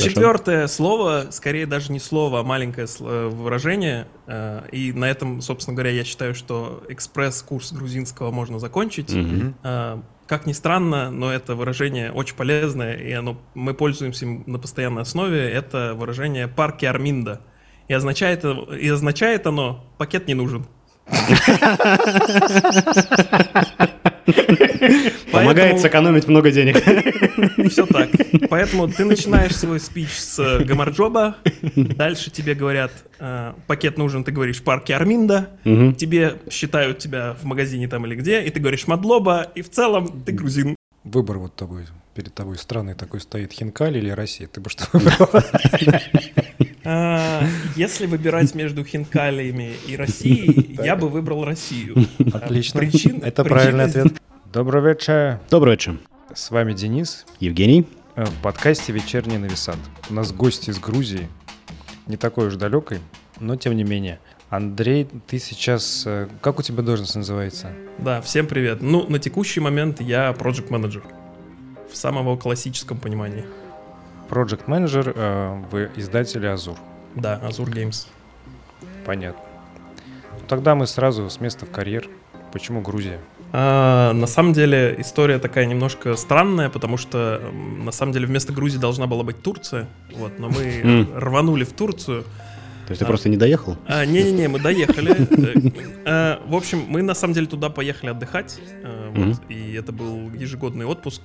Четвертое слово, скорее даже не слово, а маленькое э, выражение. Э, и на этом, собственно говоря, я считаю, что экспресс-курс грузинского можно закончить. Э, как ни странно, но это выражение очень полезное, и оно, мы пользуемся им на постоянной основе. Это выражение «парки Арминда». И означает, и означает оно «пакет не нужен». Помогает сэкономить много денег. Все так. Поэтому ты начинаешь свой спич с э, гамарджоба, дальше тебе говорят, э, пакет нужен, ты говоришь парки Арминда, тебе считают тебя в магазине там или где, и ты говоришь мадлоба, и в целом ты грузин. Выбор вот тобой, перед тобой странный такой стоит, Хинкали или Россия? Ты бы что выбрал? А, если выбирать между хинкалиями и Россией, я бы выбрал Россию. Отлично. Причин, Это правильный ответ. Добрый вечер. Добрый вечер. С вами Денис. Евгений. Э, в подкасте «Вечерний нависат». У нас гость из Грузии, не такой уж далекой, но тем не менее. Андрей, ты сейчас... Э, как у тебя должность называется? Да, всем привет. Ну, на текущий момент я project менеджер в самом его классическом понимании. Project менеджер э, в издателе Азур. Да, Азур Games. Понятно. Тогда мы сразу с места в карьер. Почему Грузия? А, на самом деле история такая немножко странная, потому что на самом деле вместо Грузии должна была быть Турция, вот, но мы mm. рванули в Турцию. То есть ты а, просто не доехал? А, не-не-не, мы доехали. Э, в общем, мы на самом деле туда поехали отдыхать, э, вот, и это был ежегодный отпуск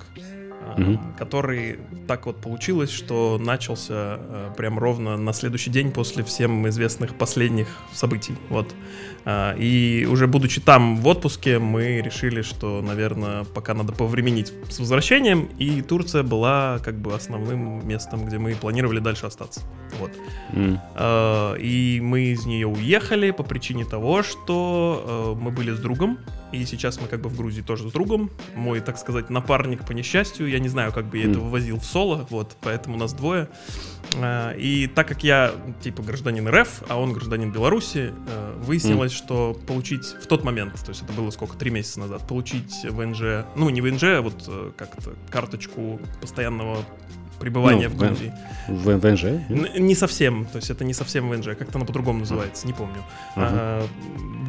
угу. который так вот получилось, что начался э, прям ровно на следующий день после всем известных последних событий. Вот. А, и уже будучи там в отпуске, мы решили, что, наверное, пока надо повременить с возвращением, и Турция была как бы основным местом, где мы планировали дальше остаться. Вот. Mm. И мы из нее уехали по причине того, что э, мы были с другом, и сейчас мы как бы в Грузии тоже с другом. Мой, так сказать, напарник по несчастью. Я не знаю, как бы я mm. это вывозил в соло, вот, поэтому нас двое. А, и так как я, типа, гражданин РФ, а он гражданин Беларуси, э, выяснилось, mm. что получить в тот момент, то есть это было сколько, три месяца назад, получить ВНЖ, ну, не ВНЖ, а вот э, как-то карточку постоянного пребывания ну, в Грузии. В, в ВНЖ? Не совсем, то есть это не совсем ВНЖ, как-то оно по-другому называется, не помню. Uh-huh. А,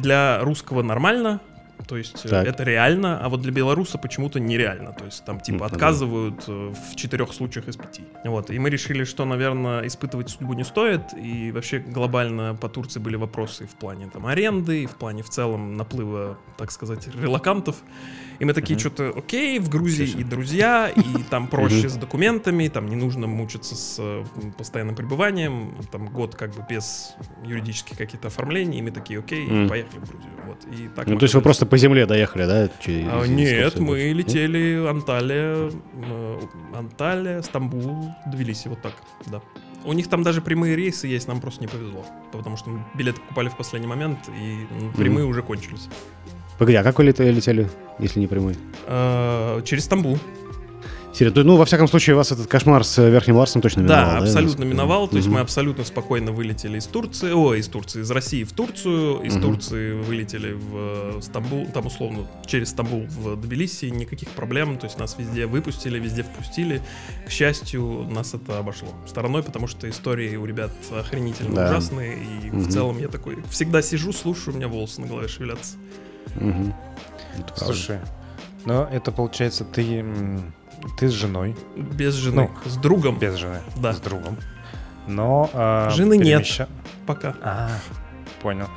для русского нормально, то есть э, так. это реально, а вот для белоруса почему-то нереально. То есть там типа отказывают э, в четырех случаях из пяти. Вот. И мы решили, что, наверное, испытывать судьбу не стоит. И вообще глобально по Турции были вопросы в плане там аренды, и в плане в целом наплыва, так сказать, релакантов. И мы такие, что-то, окей, в Грузии и друзья, и там проще с документами, там не нужно мучиться с постоянным пребыванием, там год как бы без юридических каких-то оформлений, и мы такие, окей, поехали в Грузию. Вот. И так ну, то есть вы просто по земле доехали, да? Через, а, нет, мы летели Анталия, э, Анталия, Стамбул, Тбилиси, вот так, да. У них там даже прямые рейсы есть, нам просто не повезло, потому что мы билеты покупали в последний момент, и прямые mm. уже кончились. Погоди, а как вы летели, если не прямой? А, через Стамбул. Серьезно, ну, во всяком случае, вас этот кошмар с Верхним Ларсом точно миновал, да? абсолютно миновал. То есть мы абсолютно спокойно вылетели из Турции, о, из Турции, из России в Турцию, из Турции вылетели в э, Стамбул, там условно через Стамбул в Тбилиси, никаких проблем. То есть нас везде выпустили, везде впустили. К счастью, нас это обошло стороной, потому что истории у ребят охренительно да. ужасные. И в целом я такой всегда сижу, слушаю, у меня волосы на голове шевелятся. Угу. Слушай, но это получается ты ты с женой. Без жены. Ну, с другом. Без жены. Да. С другом. Но... Э, Жены перемеща... нет. Пока. А, понял.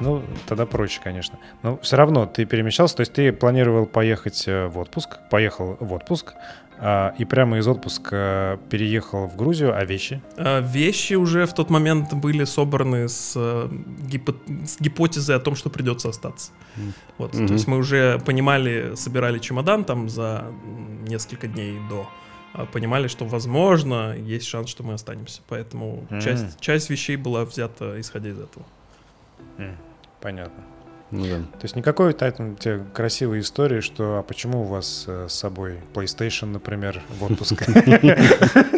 Ну, тогда проще, конечно. Но все равно ты перемещался, то есть ты планировал поехать э, в отпуск, поехал в отпуск, и прямо из отпуска переехал в Грузию, а вещи? А, вещи уже в тот момент были собраны с, э, гипо с гипотезой о том, что придется остаться. Mm. Вот, mm-hmm. То есть мы уже понимали, собирали чемодан там за несколько дней до а, понимали, что, возможно, есть шанс, что мы останемся. Поэтому mm. часть, часть вещей была взята исходя из этого. Mm. Понятно. Ну, да. То есть никакой там, те красивой истории, что а почему у вас э, с собой PlayStation, например, в отпуск?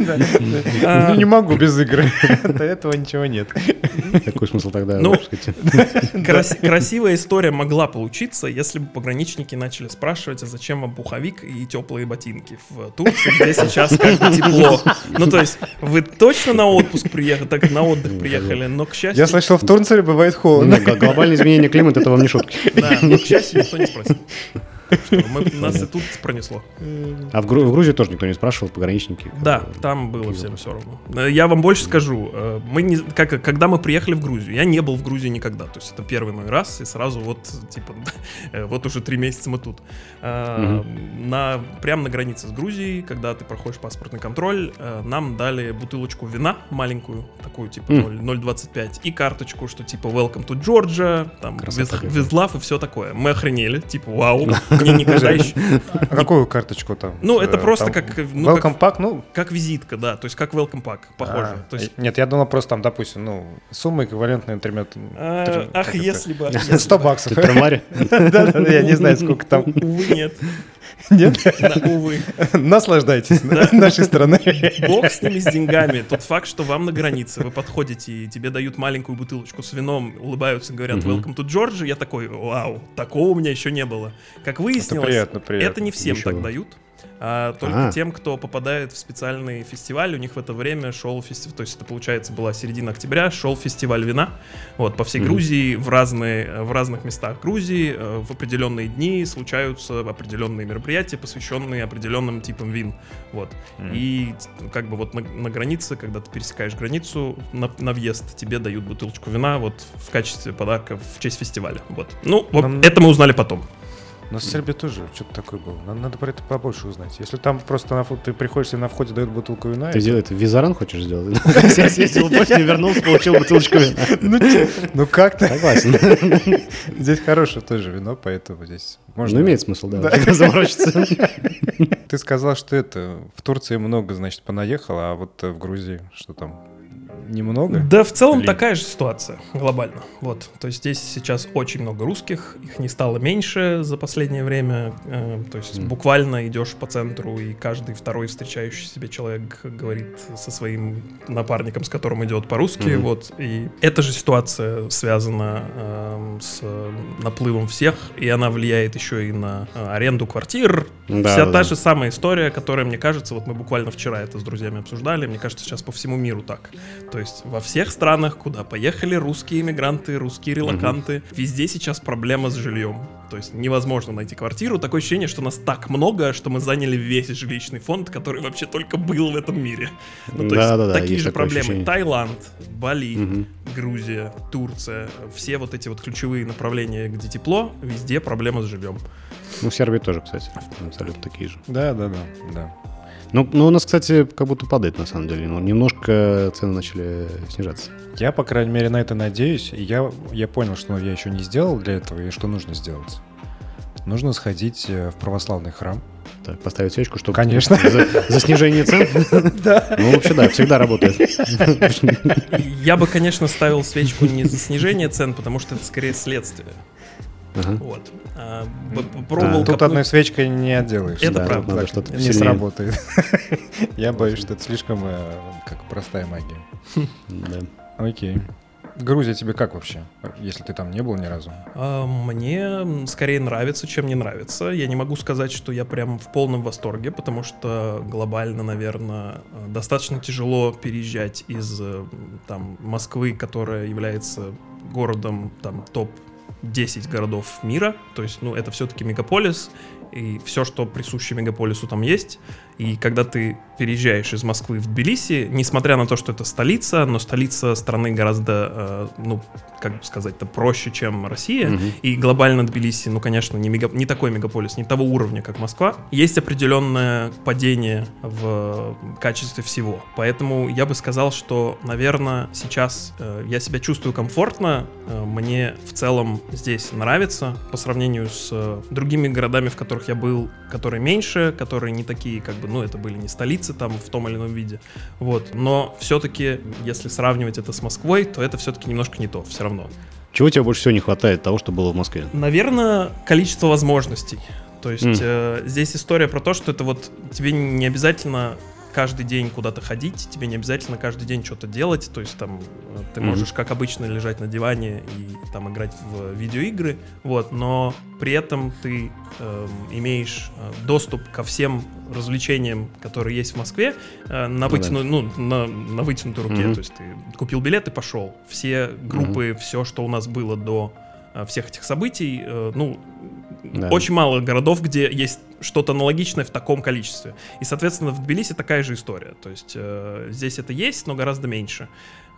Ну, не могу без игры. До этого ничего нет. Какой смысл тогда? Ну, красивая история могла получиться, если бы пограничники начали спрашивать, а зачем вам пуховик и теплые ботинки в Турции, где сейчас как бы тепло. Ну, то есть, вы точно на отпуск приехали, так на отдых приехали, но, к счастью... Я слышал, в Турции бывает холодно. Глобальное изменение климата — это вам не шутки. Да, но, к счастью, никто не спросил. Что мы, нас и тут пронесло. А в, Гру- в Грузии тоже никто не спрашивал, пограничники? Да, там было всем все равно. Э, я вам больше скажу. Э, мы не, как, когда мы приехали в Грузию, я не был в Грузии никогда. То есть это первый мой раз, и сразу вот, типа, э, вот уже три месяца мы тут. Угу. На, прямо на границе с Грузией, когда ты проходишь паспортный контроль, нам дали бутылочку вина маленькую, такую, типа, 0,25, и карточку, что, типа, welcome to Georgia, там, love и все такое. Мы охренели, типа, вау, мне никогда еще... А какую карточку там? Ну, это просто как... Ну, welcome pack, ну... Как визитка, да, то есть как welcome pack, похоже. А, нет, я думал просто там, допустим, ну, сумма эквивалентная тремя... А, ах, если бы... 100 баксов. Да-да, я не знаю, сколько там. Увы, нет. Нет? Увы. Наслаждайтесь да? нашей страной. Бог с ними, с деньгами. Тот факт, что вам на границе, вы подходите, и тебе дают маленькую бутылочку с вином, улыбаются, говорят «Welcome to Georgia», я такой «Вау, такого у меня еще не было». Как выяснилось, это, не всем так дают а только а. тем, кто попадает в специальный фестиваль. У них в это время шел фестиваль, то есть это получается была середина октября, шел фестиваль вина, вот по всей mm-hmm. Грузии в разные в разных местах Грузии э, в определенные дни случаются определенные мероприятия, посвященные определенным типам вин, вот. Mm-hmm. И как бы вот на, на границе, когда ты пересекаешь границу на, на въезд, тебе дают бутылочку вина вот в качестве подарка в честь фестиваля, вот. Ну, вот Нам... это мы узнали потом. Но с Сербией тоже что-то такое было. Надо, надо про это побольше узнать. Если там просто на, ты приходишь, и на входе дают бутылку вина... Ты это... это визаран хочешь сделать? Я съездил в Боснию, вернулся, получил бутылочку вина. Ну, ну как-то. Согласен. Здесь хорошее тоже вино, поэтому здесь можно... Ну, имеет смысл, да, заморочиться. Ты сказал, что это в Турции много, значит, понаехало, а вот в Грузии что там? Немного? Да, в целом Ли? такая же ситуация глобально. Вот, то есть здесь сейчас очень много русских, их не стало меньше за последнее время. Э, то есть mm. буквально идешь по центру, и каждый второй встречающий себе человек говорит со своим напарником, с которым идет по-русски. Mm-hmm. Вот, и эта же ситуация связана э, с наплывом всех, и она влияет еще и на э, аренду квартир. Да, Вся да, та же самая история, которая, мне кажется, вот мы буквально вчера это с друзьями обсуждали, мне кажется, сейчас по всему миру так. То есть во всех странах, куда поехали русские иммигранты, русские релаканты, угу. везде сейчас проблема с жильем. То есть невозможно найти квартиру. Такое ощущение, что нас так много, что мы заняли весь жилищный фонд, который вообще только был в этом мире. Ну, то да, есть да, да, такие же проблемы. Ощущение. Таиланд, Бали, угу. Грузия, Турция. Все вот эти вот ключевые направления, где тепло, везде проблема с жильем. Ну, в Сербии тоже, кстати, абсолютно такие же. Да, да, да, да. Ну, ну, у нас, кстати, как будто падает, на самом деле. Ну, немножко цены начали снижаться. Я, по крайней мере, на это надеюсь. Я, я понял, что я еще не сделал для этого, и что нужно сделать. Нужно сходить э, в православный храм. Так, поставить свечку, чтобы... Конечно. За, за снижение цен? Да. Ну, вообще, да, всегда работает. Я бы, конечно, ставил свечку не за снижение цен, потому что это скорее следствие. Ага. Вот. А, пробовал. А, тут одной свечкой не отделаешь. Это да, правда. Надо что-то не сработает. Я боюсь, что это слишком э, как простая магия. Да. Окей. Грузия тебе как вообще, если ты там не был ни разу? А, мне скорее нравится, чем не нравится. Я не могу сказать, что я прям в полном восторге, потому что глобально, наверное, достаточно тяжело переезжать из э, там Москвы, которая является городом там топ 10 городов мира, то есть, ну, это все-таки мегаполис, и все, что присуще мегаполису там есть. И когда ты переезжаешь из Москвы в Тбилиси, несмотря на то, что это столица, но столица страны гораздо, э, ну, как бы сказать-то, проще, чем Россия. -hmm. И глобально Тбилиси, ну, конечно, не, мега, не такой мегаполис, не того уровня, как Москва. Есть определенное падение в качестве всего. Поэтому я бы сказал, что, наверное, сейчас э, я себя чувствую комфортно. Э, мне в целом здесь нравится по сравнению с э, другими городами, в которых я был, которые меньше, которые не такие, как бы, ну, это были не столицы там в том или ином виде, вот, но все-таки, если сравнивать это с Москвой, то это все-таки немножко не то, все равно. Чего тебе больше всего не хватает того, что было в Москве? Наверное, количество возможностей. То есть mm. э, здесь история про то, что это вот тебе не обязательно каждый день куда-то ходить, тебе не обязательно каждый день что-то делать, то есть там э, ты можешь, mm-hmm. как обычно, лежать на диване и там играть в видеоигры, вот, но при этом ты э, имеешь доступ ко всем развлечениям, которые есть в Москве, э, на, вытяну, ну, на, на вытянутой руке, mm-hmm. то есть ты купил билет и пошел. Все группы, mm-hmm. все, что у нас было до э, всех этих событий, э, ну, да. Очень мало городов, где есть что-то аналогичное в таком количестве. И, соответственно, в Тбилиси такая же история. То есть э, здесь это есть, но гораздо меньше.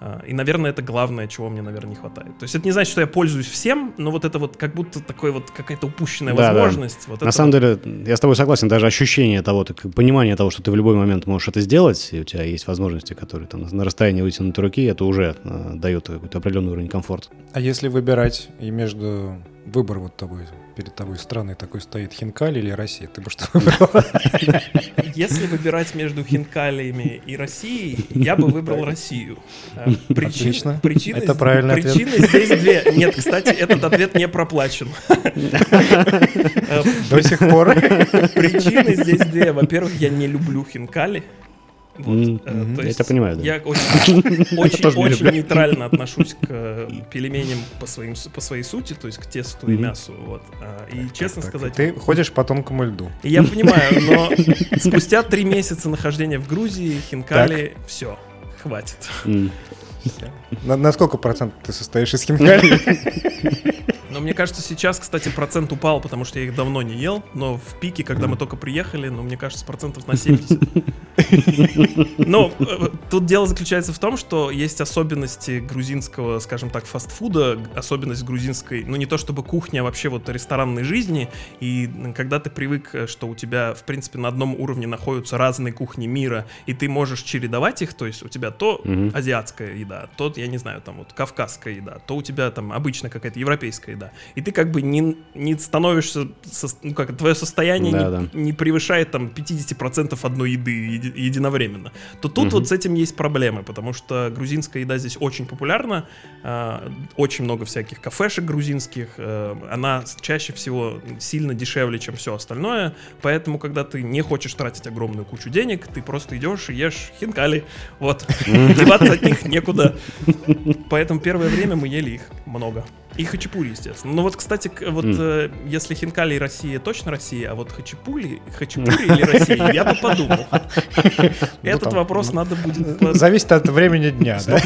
Э, и, наверное, это главное, чего мне, наверное, не хватает. То есть это не значит, что я пользуюсь всем, но вот это вот как будто такой вот какая-то упущенная да, возможность. Да. Вот На самом вот... деле, я с тобой согласен, даже ощущение того, так, понимание того, что ты в любой момент можешь это сделать, и у тебя есть возможности, которые там на расстоянии вытянутой руки, это уже э, дает какой-то определенный уровень комфорта. А если выбирать и между выбор вот тобой перед тобой страной такой стоит, Хинкали или Россия? Ты бы что выбрал? Если выбирать между Хинкалиями и Россией, я бы выбрал Россию. Э, Причин, Отлично. Причины, Это правильный причины ответ. здесь две. Нет, кстати, этот ответ не проплачен. До сих пор. Причины здесь две. Во-первых, я не люблю Хинкали. Вот, mm-hmm. есть я это понимаю, да. Я очень, нейтрально отношусь к э, пельменям по, своей сути, то есть к тесту и мясу. Вот. А, и честно сказать... Ты ходишь по тонкому льду. Я понимаю, но спустя три месяца нахождения в Грузии, Хинкали, все, хватит. На, на сколько процентов ты состоишь из хинкали? Но мне кажется, сейчас, кстати, процент упал, потому что я их давно не ел. Но в пике, когда мы только приехали, ну, мне кажется, процентов на 70. Но э, тут дело заключается в том, что есть особенности грузинского, скажем так, фастфуда, особенность грузинской, ну, не то чтобы кухня, а вообще вот ресторанной жизни. И когда ты привык, э, что у тебя, в принципе, на одном уровне находятся разные кухни мира, и ты можешь чередовать их, то есть у тебя то азиатская еда, то, я не знаю, там вот кавказская еда, то у тебя там обычно какая-то европейская еда. И ты как бы не, не становишься, со, ну как, твое состояние да, не, да. не превышает там 50% одной еды еди, единовременно. То тут угу. вот с этим есть проблемы, потому что грузинская еда здесь очень популярна, э, очень много всяких кафешек грузинских, э, она чаще всего сильно дешевле, чем все остальное, поэтому, когда ты не хочешь тратить огромную кучу денег, ты просто идешь и ешь хинкали, вот, деваться от них некуда. Поэтому первое время мы ели их много. И хачапури, естественно. Ну вот, кстати, вот mm. э, если Хинкали и Россия, точно Россия, а вот хачапури, хачапури или Россия, я бы подумал. Этот вопрос надо будет... Зависит от времени дня, да?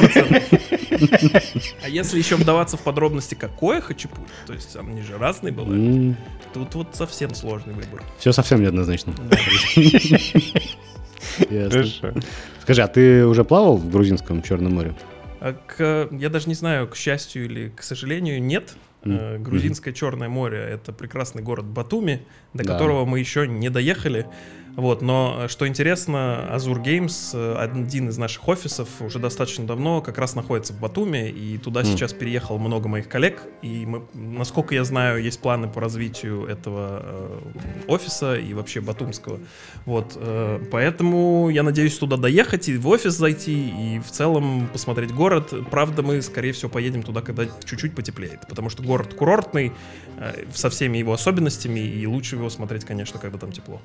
А если еще вдаваться в подробности, какое хачапури, то есть они же разные бывают, тут вот совсем сложный выбор. Все совсем неоднозначно. Хорошо. Скажи, а ты уже плавал в грузинском Черном море? А к, я даже не знаю, к счастью или к сожалению, нет. Mm-hmm. Грузинское Черное море — это прекрасный город Батуми, до да. которого мы еще не доехали. Вот, но э, что интересно, Azure Games, э, один из наших офисов, уже достаточно давно как раз находится в Батуме, и туда mm. сейчас переехало много моих коллег, и мы, насколько я знаю, есть планы по развитию этого э, офиса и вообще батумского. Вот, э, поэтому я надеюсь туда доехать и в офис зайти, и в целом посмотреть город. Правда, мы, скорее всего, поедем туда, когда чуть-чуть потеплеет, потому что город курортный, э, со всеми его особенностями, и лучше его смотреть, конечно, когда там тепло.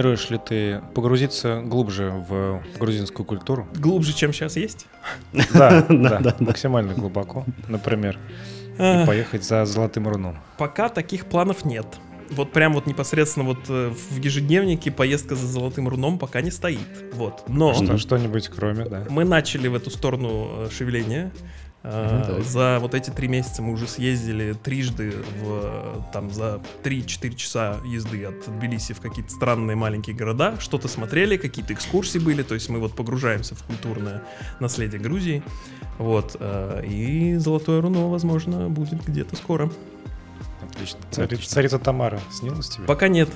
Планируешь ли ты погрузиться глубже в грузинскую культуру? Глубже, чем сейчас есть? Да, да, максимально глубоко, например. И поехать за золотым руном. Пока таких планов нет. Вот прям вот непосредственно вот э, в ежедневнике поездка за золотым руном пока не стоит. Вот. Но... Что-нибудь кроме, да. Мы начали в эту сторону э, шевеления. Uh, за вот эти три месяца мы уже съездили трижды в, там, за 3-4 часа езды от Тбилиси в какие-то странные маленькие города, что-то смотрели, какие-то экскурсии были, то есть мы вот погружаемся в культурное наследие Грузии, вот, uh, и Золотое Руно, возможно, будет где-то скоро. Отлично. Царица, царица Тамара снилась тебе? Пока нет.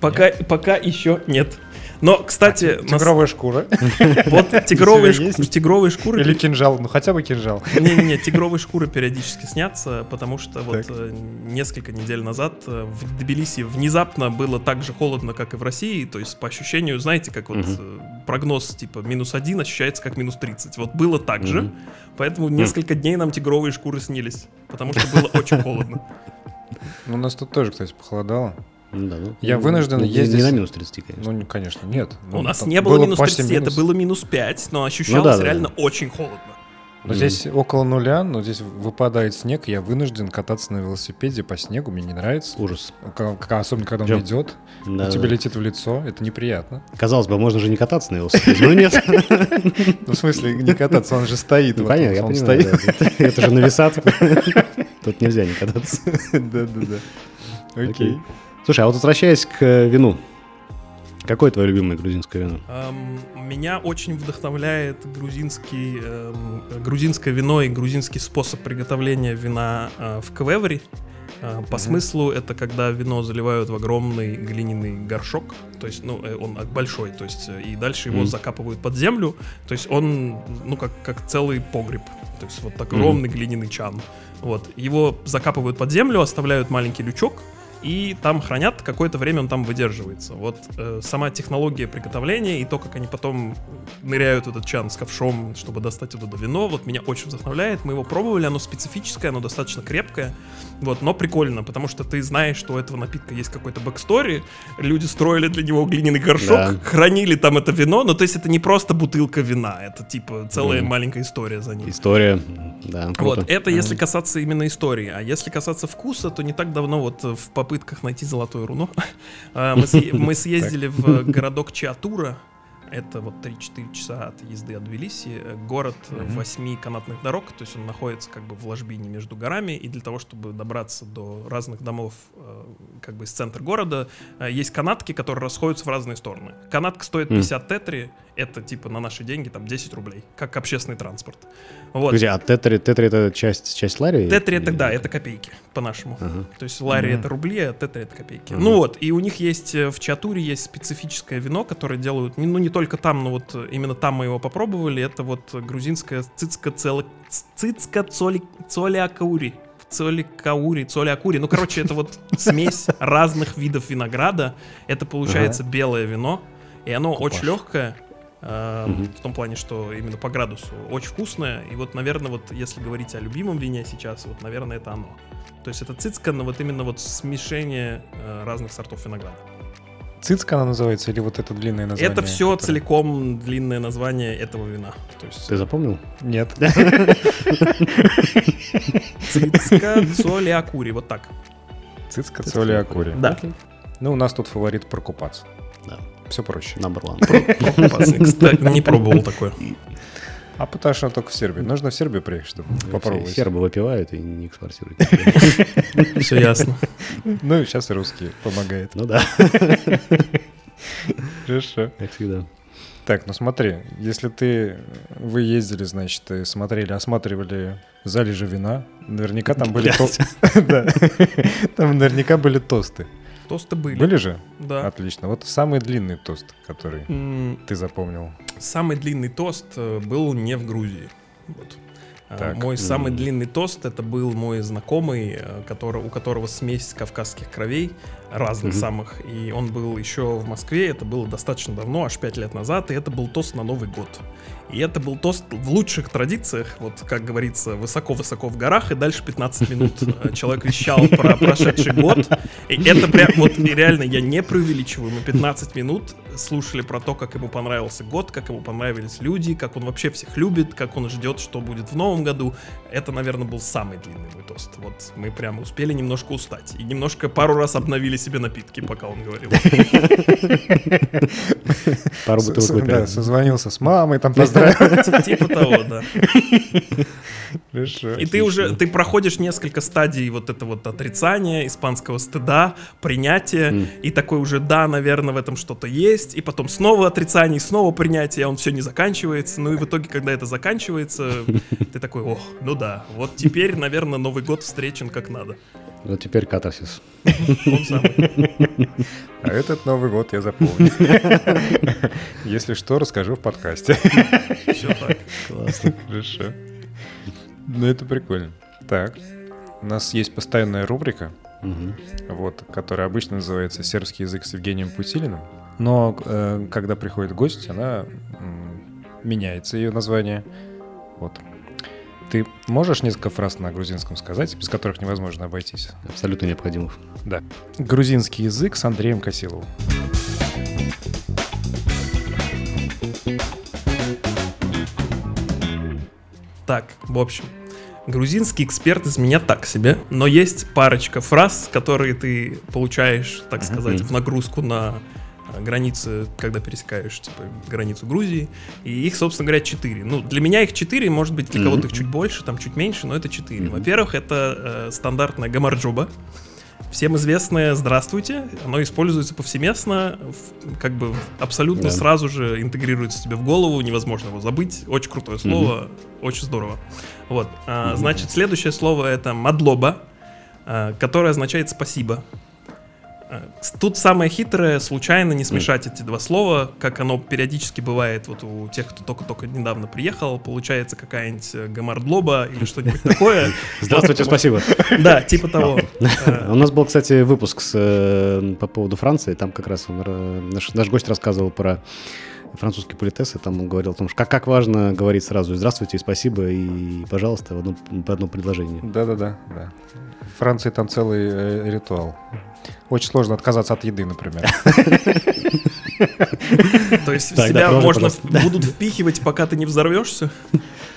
Пока, нет? пока еще нет. Но, кстати... А, тигровая шкура. Вот тигровые, тигровые шкуры... Или кинжал, ну хотя бы кинжал. Не-не-не, тигровые шкуры периодически снятся, потому что вот э, несколько недель назад э, в Тбилиси внезапно было так же холодно, как и в России, то есть по ощущению, знаете, как вот э, прогноз типа минус один ощущается как минус 30. Вот было так же, поэтому несколько дней нам тигровые шкуры снились, потому что было очень холодно. Ну, у нас тут тоже, кстати, похолодало. Ну да, ну, Я ну, вынужден не, ездить- Не на минус 30, конечно. Ну, конечно, нет. У Ну, нас там не было, минус почти 30, это минус. было минус 5, но ощущалось да, да, реально да. очень холодно. Но здесь около нуля, но здесь выпадает снег, я вынужден кататься на велосипеде по снегу, мне не нравится. Ужас. К- к- Особенно, когда он Прям- идет, Да, тебе да. летит в лицо, это неприятно. Казалось бы, можно же не кататься на велосипеде, но нет. Ну, в смысле, не кататься, он же стоит. Ну, Понятно, я он понимаю. стоит. Это это же нависат. Тут нельзя не кататься. Да-да-да. Окей. Слушай, а вот возвращаясь к э, вину. Какое твое любимое грузинское вино? Эм, Меня очень вдохновляет грузинский, эм, грузинское вино и грузинский способ приготовления вина э, в квевре. Э, По смыслу это когда вино заливают в огромный глиняный горшок, то есть, ну, э, он большой, то есть, и дальше его Мгм. закапывают под землю, то есть он, ну, как, как целый погреб, то есть вот огромный глиняный чан. Вот, его закапывают под землю, оставляют маленький лючок, и там хранят, какое-то время он там выдерживается. Вот э, сама технология приготовления и то, как они потом ныряют в этот чан с ковшом, чтобы достать это вино, вот меня очень вдохновляет. Мы его пробовали, оно специфическое, оно достаточно крепкое, вот, но прикольно, потому что ты знаешь, что у этого напитка есть какой-то backstory, люди строили для него глиняный горшок, Да. хранили там это вино, но то есть это не просто бутылка вина, это типа целая Мгм. маленькая история за ним. История. Да, круто. Вот, это если касаться именно истории. А если касаться вкуса, то не так давно вот в попытках найти золотое руно а, мы съе- мы съездили в городок Чиатура. Это вот 3-4 часа от езды от Тбилиси. Э, Город э, восьми канатных дорог, то есть он находится как бы в ложбине между горами. И для того, чтобы добраться до разных домов э, как бы из центра города, э, есть канатки, которые расходятся в разные стороны. Канатка стоит Мгм. 50 тетри, это типа на наши деньги там 10 рублей, как общественный транспорт. Вот. Подожди, а тетри, тетри это часть, часть лари? Тетри это да, это копейки по-нашему. Ага. То есть лари Мгм. это рубли, а тетри это копейки. Мгм. Ну вот, и у них есть э, в Чатуре есть специфическое вино, которое делают, не- ну не только там, но вот э, именно там мы его попробовали. Это вот грузинское цицка цел... цицка цоли... цолиакаури. Цоликаури, цолиакури. Ну, короче, это вот смесь разных видов винограда. Это получается белое вино, и оно Купаж. очень легкое. Э. В том плане, что именно по градусу очень вкусное. И вот, наверное, вот если говорить о любимом вине сейчас, вот, наверное, это оно. То есть это цицка, но вот именно вот смешение э, разных сортов винограда. Цицка она называется или вот это длинное название? это все которое- целиком длинное название этого вина. То есть Ты запомнил? Нет. цицка цолиакури, вот так. Цицка Цолиакури. Да. Ну, у нас тут фаворит Прокупац. Да. Все проще. Number one. Не пробовал такое. А потому что только в Сербии. Нужно в Сербию приехать, чтобы попробовать. Сербы выпивают и не экспортируют. Все ясно. Ну, и сейчас и русские помогает. Ну да, Хорошо. как всегда. Так, ну смотри, если ты, вы ездили, значит, и смотрели, осматривали залежи вина, наверняка там были тосты. Там наверняка были тосты. Тосты были. Были же? Да. Отлично. Вот самый длинный тост, который М, ты запомнил. Самый длинный тост э, был не в Грузии. Вот. А, Так. Мой самый М. длинный тост это был мой знакомый, э, который, у которого смесь кавказских кровей, разных Мгм. самых. И он был еще в Москве, это было достаточно давно, аж 5 лет назад, и это был тост на Новый год. И это был тост в лучших традициях, вот как говорится, высоко-высоко в горах, и дальше 15 минут э, человек вещал про прошедший год. И это прям, вот реально, я не преувеличиваю, мы 15 минут слушали про то, как ему понравился год, как ему понравились люди, как он вообще всех любит, как он ждет, что будет в новом году. Это, наверное, был самый длинный мой тост. Вот мы прямо успели немножко устать. И немножко пару раз обновили себе напитки, пока он говорил. Пару бутылок. Да, созвонился с мамой, там поздравил. Типа того, да. Хорошо. И ты уже, ты проходишь несколько стадий вот это вот отрицания, испанского стыда, принятия, и такой уже, да, наверное, в этом что-то есть, и потом снова отрицание, и снова принятие, а он все не заканчивается, ну и в итоге, когда это заканчивается, ты такой, ох, ну да, вот теперь, наверное, Новый год встречен как надо. Вот теперь катарсис. Он самый. А этот Новый год я запомню. Если что, расскажу в подкасте. Все так. Классно. Хорошо. Ну, это прикольно. Так, у нас есть постоянная рубрика, вот, которая обычно называется «Сербский язык с Евгением Путилиным». Но э, когда приходит гость, она м, меняется ее название. Вот. Ты можешь несколько фраз на грузинском сказать, без которых невозможно обойтись? Абсолютно необходимых. Да. Грузинский язык с Андреем Косиловым. Так, в общем, грузинский эксперт из меня так себе, но есть парочка фраз, которые ты получаешь, так сказать, Мгм. в нагрузку на э, границе, когда пересекаешь, типа, границу Грузии. И их, собственно говоря, четыре. Ну, для меня их четыре, может быть, для Мгм. кого-то их чуть больше, там чуть меньше, но это четыре. Мгм. Во-первых, это э, стандартная гамарджоба. Всем известное «Здравствуйте», оно используется повсеместно, как бы абсолютно Да. сразу же интегрируется тебе в голову, невозможно его забыть. Очень крутое слово, очень здорово. Вот, Мгм. значит, следующее слово это «мадлоба», а, которое означает «спасибо». Тут самое хитрое случайно не смешать эти два слова, как оно периодически бывает вот у тех, кто только-только недавно приехал, получается какая-нибудь э, гамардлоба или что-нибудь такое. Здравствуйте, спасибо. Да, типа того. У нас был, кстати, выпуск э, по поводу Франции. Там как раз э, наш, гость рассказывал про французский политес, и там он говорил о том, что как, как важно говорить сразу «здравствуйте» и «спасибо» и «пожалуйста» в одном, в одном предложении. Да-да-да. да. В Франции там целый э, ритуал. Очень сложно отказаться от еды, например. То есть себя продолжи, можно будут впихивать, пока ты не взорвешься.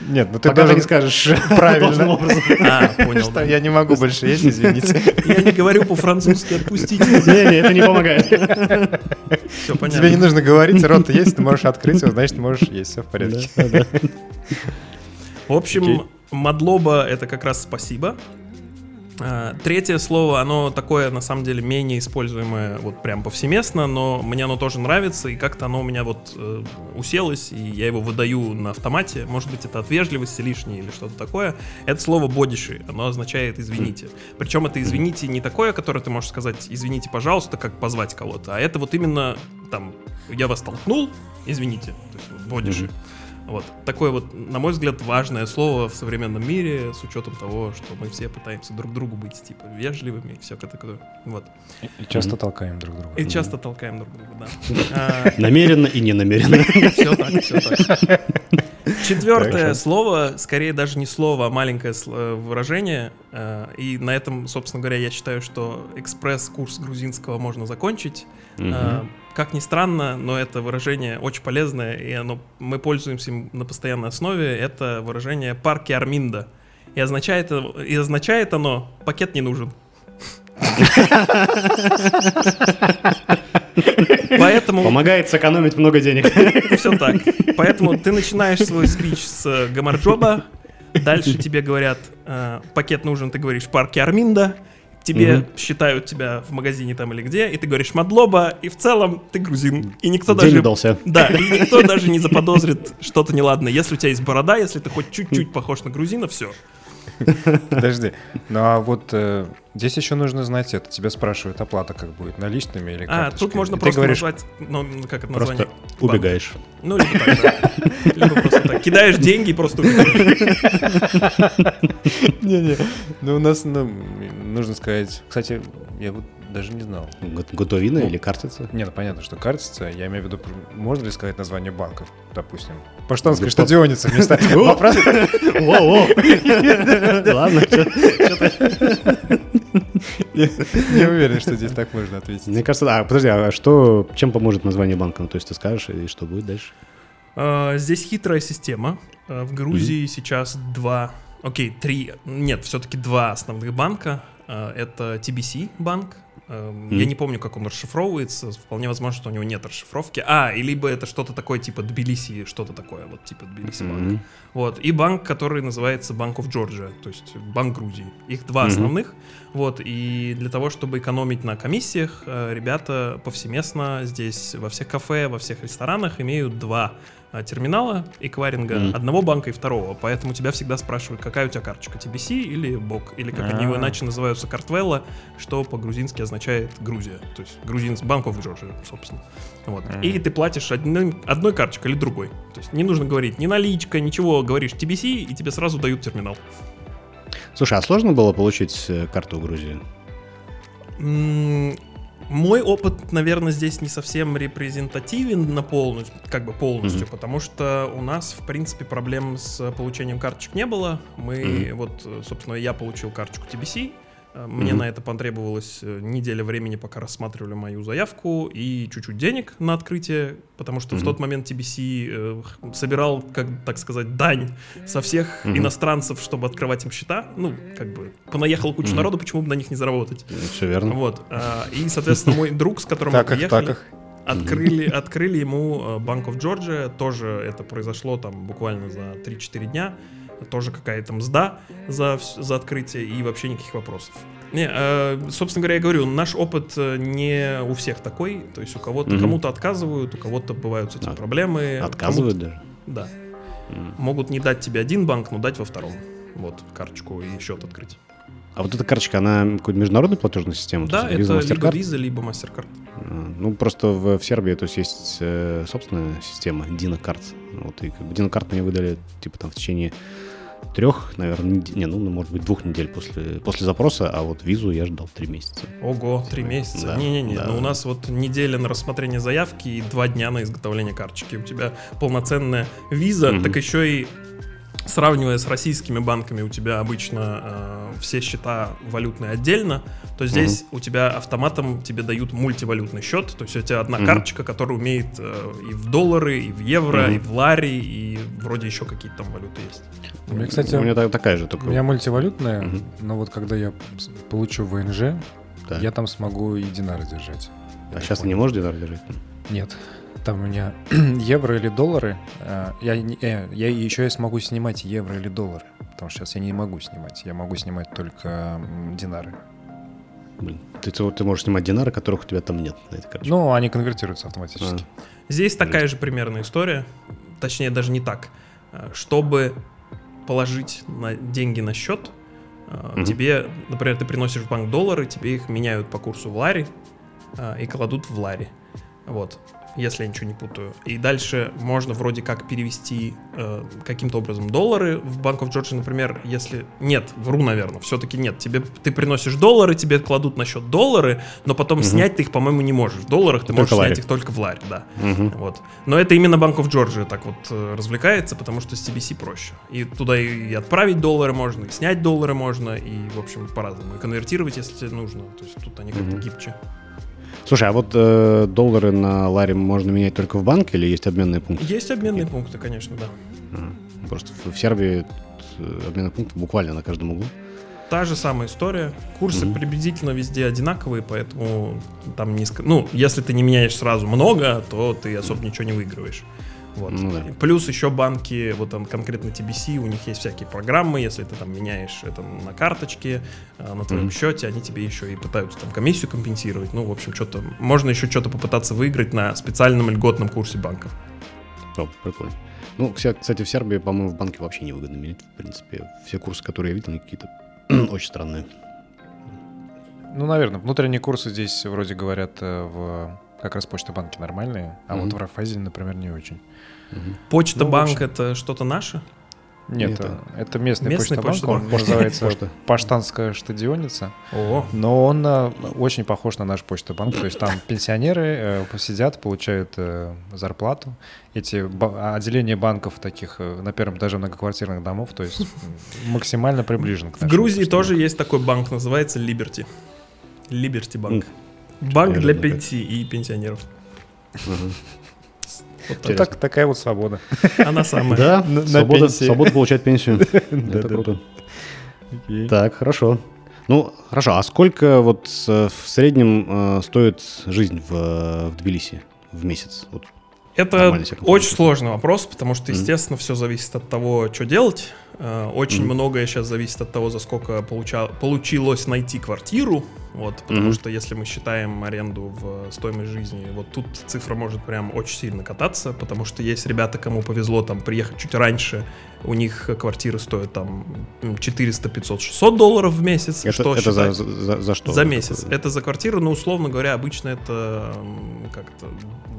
Нет, ну ты должен... не скажешь Правильно. А, понял. Я не могу больше есть, извините. Я не говорю по-французски, отпустите. Не-не, это не помогает. Все Тебе не понятно. нужно говорить, рот есть, ты можешь открыть его, значит, можешь есть, все в порядке. В общем, мадлоба это как раз спасибо. А, Третье слово, оно такое, на самом деле, менее используемое вот прям повсеместно, но мне оно тоже нравится, и как-то оно у меня вот э, уселось, и я его выдаю на автомате. Может быть, это от вежливости лишней или что-то такое. Это слово бодиши, оно означает извините. Причем это извините не такое, которое ты можешь сказать извините, пожалуйста, как позвать кого-то, а это вот именно там я вас толкнул, извините, то есть бодиши. Мгм. Вот. Такое вот, на мой взгляд, важное слово в современном мире, с учетом того, что мы все пытаемся друг другу быть, типа, вежливыми и все такое. Вот. И часто толкаем друг друга. И часто толкаем друг друга, да. Намеренно и ненамеренно. Все так, все так. Четвертое слово, скорее даже не слово, а маленькое э, выражение. э, И на этом, собственно говоря, я считаю, что экспресс-курс грузинского можно закончить. Э. Как ни странно, но это выражение очень полезное, и оно, мы пользуемся им на постоянной основе. Это выражение «парки Арминда». И означает, и означает оно «пакет не нужен». Поэтому Помогает сэкономить много денег. все так. Поэтому ты начинаешь свой спич с э, Гамарджоба, дальше тебе говорят, э, пакет нужен, ты говоришь парки Арминда, тебе Мгм. считают тебя в магазине там или где, и ты говоришь Мадлоба, и в целом ты грузин. И никто День даже... удался. Да, и никто даже не заподозрит что-то неладное. Если у тебя есть борода, если ты хоть чуть-чуть похож на грузина, все. Подожди. Ну а вот э, здесь еще нужно знать это. Тебя спрашивают, оплата как будет, наличными или А, тут можно И ты просто говоришь, назвать, ну, как это Просто название? убегаешь. Ну, либо так, да. Либо просто так. Кидаешь деньги и просто убегаешь. Не-не. Ну, у нас ну, нужно сказать... Кстати, я вот даже не знал. Го- Готовина Ну, или картица? Не, ну понятно, что картица. Я имею в виду, можно ли сказать название банков, допустим? Паштанская Да, штадионица вместо... Вопрос- Воу-воу. Ладно, не уверен, что здесь так можно ответить. Мне кажется, а, подожди, а что, чем поможет название банка? Ну, то есть ты скажешь, и что будет дальше? А, Здесь хитрая система. А, В Грузии сейчас два, окей, три, нет, все-таки два основных банка. Это TBC банк. Эм, Я не помню, как он расшифровывается. Вполне возможно, что у него нет расшифровки. А, и либо это что-то такое типа Тбилиси, что-то такое, вот типа Тбилиси банк. Мгм. Вот. И банк, который называется Bank of Georgia, то есть Банк Грузии. Их два Мгм. основных. Вот. И для того, чтобы экономить на комиссиях, э, ребята повсеместно здесь во всех кафе, во всех ресторанах имеют два терминала эквайринга Мгм. одного банка и второго. Поэтому тебя всегда спрашивают, какая у тебя карточка, TBC или БОК, или как они его А. иначе называются, Картвелла, что по-грузински означает Грузия. То есть грузин Банк of Georgia, собственно. Вот. Мгм. И ты платишь одной, одной карточкой или другой. То есть не нужно говорить ни наличка, ничего, говоришь TBC, и тебе сразу дают терминал. Слушай, а сложно было получить э, карту Грузии? Мой опыт, наверное, здесь не совсем репрезентативен на полностью, как бы полностью, Мгм. потому что у нас, в принципе, проблем с получением карточек не было. Мы, Мгм. вот, э, собственно, я получил карточку TBC. Э, Мне на это потребовалось э, неделя времени, пока рассматривали мою заявку, и чуть-чуть денег на открытие, потому что в тот момент TBC э, собирал, как так сказать, дань со всех иностранцев, чтобы открывать им счета. Ну, как бы, понаехала куча Мгм. народу, почему бы на них не заработать? Все верно. Вот. а, И, соответственно, мой друг, с которым мы приехали, открыли, открыли ему э, Bank of Georgia. Тоже это произошло там буквально за 3-4 дня. Тоже какая-то мзда за, за открытие и вообще никаких вопросов. Не, э, собственно говоря, я говорю, наш опыт э, не у всех такой. То есть у кого-то Мгм. кому-то отказывают, у кого-то бывают с этим А, проблемы. Отказывают даже. Да. М. Могут не дать тебе один банк, но дать во втором. Вот, карточку и счет открыть. А вот эта карточка, она какой-то международная платежная система? Да, есть это Visa, либо? Visa, либо MasterCard. А, Ну, просто в, в Сербии, то есть, есть э, собственная система Dina Card. Вот, и как бы Card мне выдали, типа, там, в течение трех, наверное, нед- не, ну, может быть, двух недель после, после запроса, а вот визу я ждал три месяца. Ого, три месяца. Да, Не-не-не, да. ну у нас вот неделя на рассмотрение заявки и два дня на изготовление карточки. У тебя полноценная виза, Мгм. так еще и сравнивая с российскими банками, у тебя обычно э, все счета валютные отдельно, то здесь у тебя автоматом тебе дают мультивалютный счет, то есть у тебя одна Мгм. карточка, которая умеет э, и в доллары, и в евро, Мгм. и в лари, и вроде еще какие-то там валюты есть. У меня, кстати, У меня та- такая же, только... У меня мультивалютная, Мгм. но вот когда я получу ВНЖ, Да. я там смогу и динары держать. А сейчас ты не можешь динар держать? Нет. Там у меня евро или доллары. а, Я, э, я еще и смогу снимать евро или доллары. Потому что сейчас я не могу снимать. Я могу снимать только динары. Блин, ты, ты, можешь снимать динары, которых у тебя там нет на этой. Ну, они конвертируются автоматически. Здесь такая же примерная история, точнее даже не так. Э, Чтобы положить на деньги на счет, э, Мгм. тебе, например, ты приносишь в банк доллары, тебе их меняют по курсу в лари э, и кладут в лари. Вот, если я ничего не путаю. И дальше можно вроде как перевести э, каким-то образом доллары в Bank of Georgia, например, если... Нет, вру, наверное, все-таки нет. Тебе, ты приносишь доллары, тебе кладут на счет доллары, но потом Мгм. снять ты их, по-моему, не можешь. В долларах ты Только можешь в ларе. снять их только в ларе, да. Мгм. Вот. Но это именно Bank of Georgia так вот э, развлекается, потому что с TBC проще. И туда и, отправить доллары можно, и снять доллары можно, и, в общем, по-разному. И конвертировать, если тебе нужно. То есть тут они как-то Мгм. гибче. Слушай, а вот э, доллары на ларе можно менять только в банке или есть обменные пункты? Есть обменные пункты, конечно, да. А, Просто в, в Сербии э, обменных пунктов буквально на каждом углу. Та же самая история. Курсы Мгм. приблизительно везде одинаковые, поэтому там ск- Ну, если ты не меняешь сразу много, то ты особо ничего не выигрываешь. Вот. Ну да. Плюс еще банки, вот там конкретно TBC, у них есть всякие программы, если ты там меняешь это на карточке, а, на твоем Мгм. счете, они тебе еще и пытаются там комиссию компенсировать. Ну, в общем, что-то можно еще что-то попытаться выиграть на специальном льготном курсе банка. О, прикольно. Ну, кстати, в Сербии, по-моему, в банке вообще невыгодно менять. В принципе, все курсы, которые я видел, они какие-то очень странные. Ну, наверное, внутренние курсы здесь вроде говорят э, в как раз почта банки нормальные, а Мгм. вот в Райфайзене, например, не очень. Мгм. Почта Ну, банк это что-то наше? Нет, Это- э, это местный, Местный почта банк, он называется. Паштанская штадионица, О, но он э, очень похож на наш почта банк, то есть там пенсионеры э, сидят, получают э, зарплату, эти ба- отделения банков таких на первом этаже многоквартирных домов, то есть максимально приближен к в Грузии тоже есть такой банк, называется Liberty. Liberty банк. Банк для пенсий и пенсионеров. Вот так. так, такая вот свобода. Она самая. Да, На- на свобода, пенсии. свобода получать пенсию. Это круто. Так, хорошо. Ну, хорошо. А сколько вот э, в среднем э, стоит жизнь в, э, в Тбилиси в месяц? Вот Это очень сложный вопрос, потому что, естественно, все зависит от того, что делать. Э, Очень Мгм. многое сейчас зависит от того, за сколько получа- получилось найти квартиру. Вот, потому Мгм. что если мы считаем аренду в стоимость жизни, вот тут цифра может прям очень сильно кататься, потому что есть ребята, кому повезло там приехать чуть раньше, у них квартиры стоят там м, 400, 500, 600 долларов в месяц. Это, что это за, за, за что? за месяц. Это за квартиру, ну, условно говоря, обычно это как-то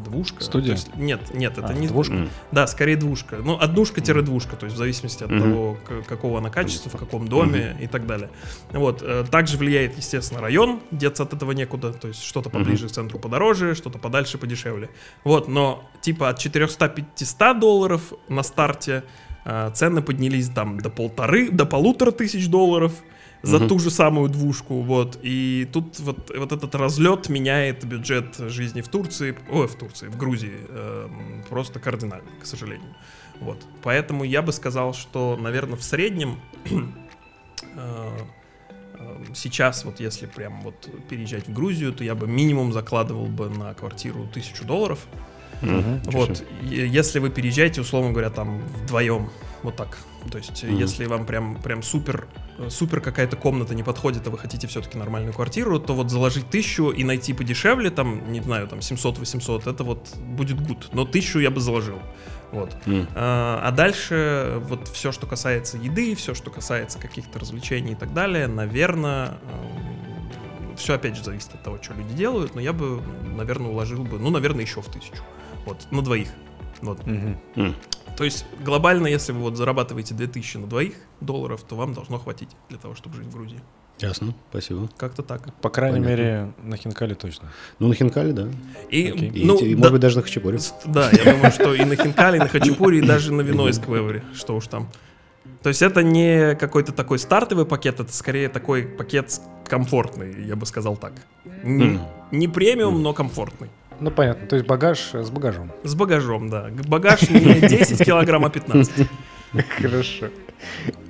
двушка. Студия? Есть- нет, нет, это А, не двушка? М. Да, скорее двушка. Ну, от двушка-двушка, то есть в зависимости от Мгм. того, какого она качества, в каком доме и так далее. Вот. э, Также влияет, естественно, район, деться от этого некуда, то есть что-то поближе к центру подороже, что-то подальше подешевле. Вот, но типа от 400-500 долларов на старте э, цены поднялись там до полторы, до полутора тысяч долларов за ту же самую двушку, вот. И тут вот, вот этот разлет меняет бюджет жизни в Турции, ой, в Турции, в Грузии, эм, просто кардинально, к сожалению. Вот. Поэтому я бы сказал, что, наверное, в среднем э, э, сейчас, вот если прям вот переезжать в Грузию, то я бы минимум закладывал бы на квартиру тысячу долларов. Мгм. Вот, е- если вы переезжаете, условно говоря, там вдвоем, вот так. То есть, Мгм. если вам прям, прям супер, э, супер какая-то комната не подходит, а вы хотите все-таки нормальную квартиру, то вот заложить тысячу и найти подешевле, там, не знаю, там 700-800, это вот будет гуд. Но тысячу я бы заложил. Вот. М. А а дальше вот все, что касается еды, все, что касается каких-то развлечений и так далее, наверное, все опять же зависит от того, что люди делают, но я бы, наверное, уложил бы, ну, наверное, еще в тысячу. Вот, на двоих. Вот. Мгм. М. То есть глобально, если вы вот зарабатываете 2000 на двоих долларов, то вам должно хватить для того, чтобы жить в Грузии. Ясно, спасибо. Как-то так. По крайней Понятно. мере, на Хинкале точно. Ну, на Хинкале, да. И, Окей. И, ну, и, да- может быть, даже на Хачапуре. Да, я думаю, что и на Хинкали, и на Хачапури, и даже на вино из Квевери, что уж там. То есть это не какой-то такой стартовый пакет, это скорее такой пакет комфортный, я бы сказал так. Не премиум, но комфортный. Ну, понятно. То есть багаж э, с багажом. С багажом, да. Багаж не 10 килограмм, а 15. Хорошо.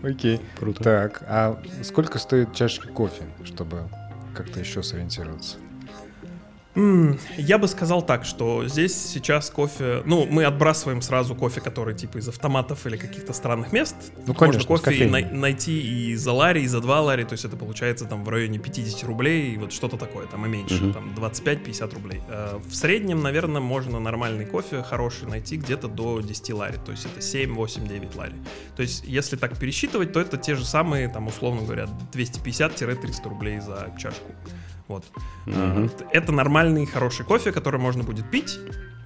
Окей. Круто. Так, а сколько стоит чашка кофе, чтобы как-то еще сориентироваться? Я бы сказал так, что здесь сейчас кофе, ну, мы отбрасываем сразу кофе, который типа из автоматов или каких-то странных мест. Ну, конечно, Можно кофе и най- найти и за лари, и за 2 лари, то есть это получается там в районе 50 рублей, и вот что-то такое, там и меньше, Мгм. там 25-50 рублей. Э, В среднем, наверное, можно нормальный кофе хороший найти где-то до 10 лари, то есть это 7, 8, 9 лари. То есть если так пересчитывать, то это те же самые, там, условно говоря, 250-300 рублей за чашку. Вот. Т- Это нормальный, хороший кофе, который можно будет пить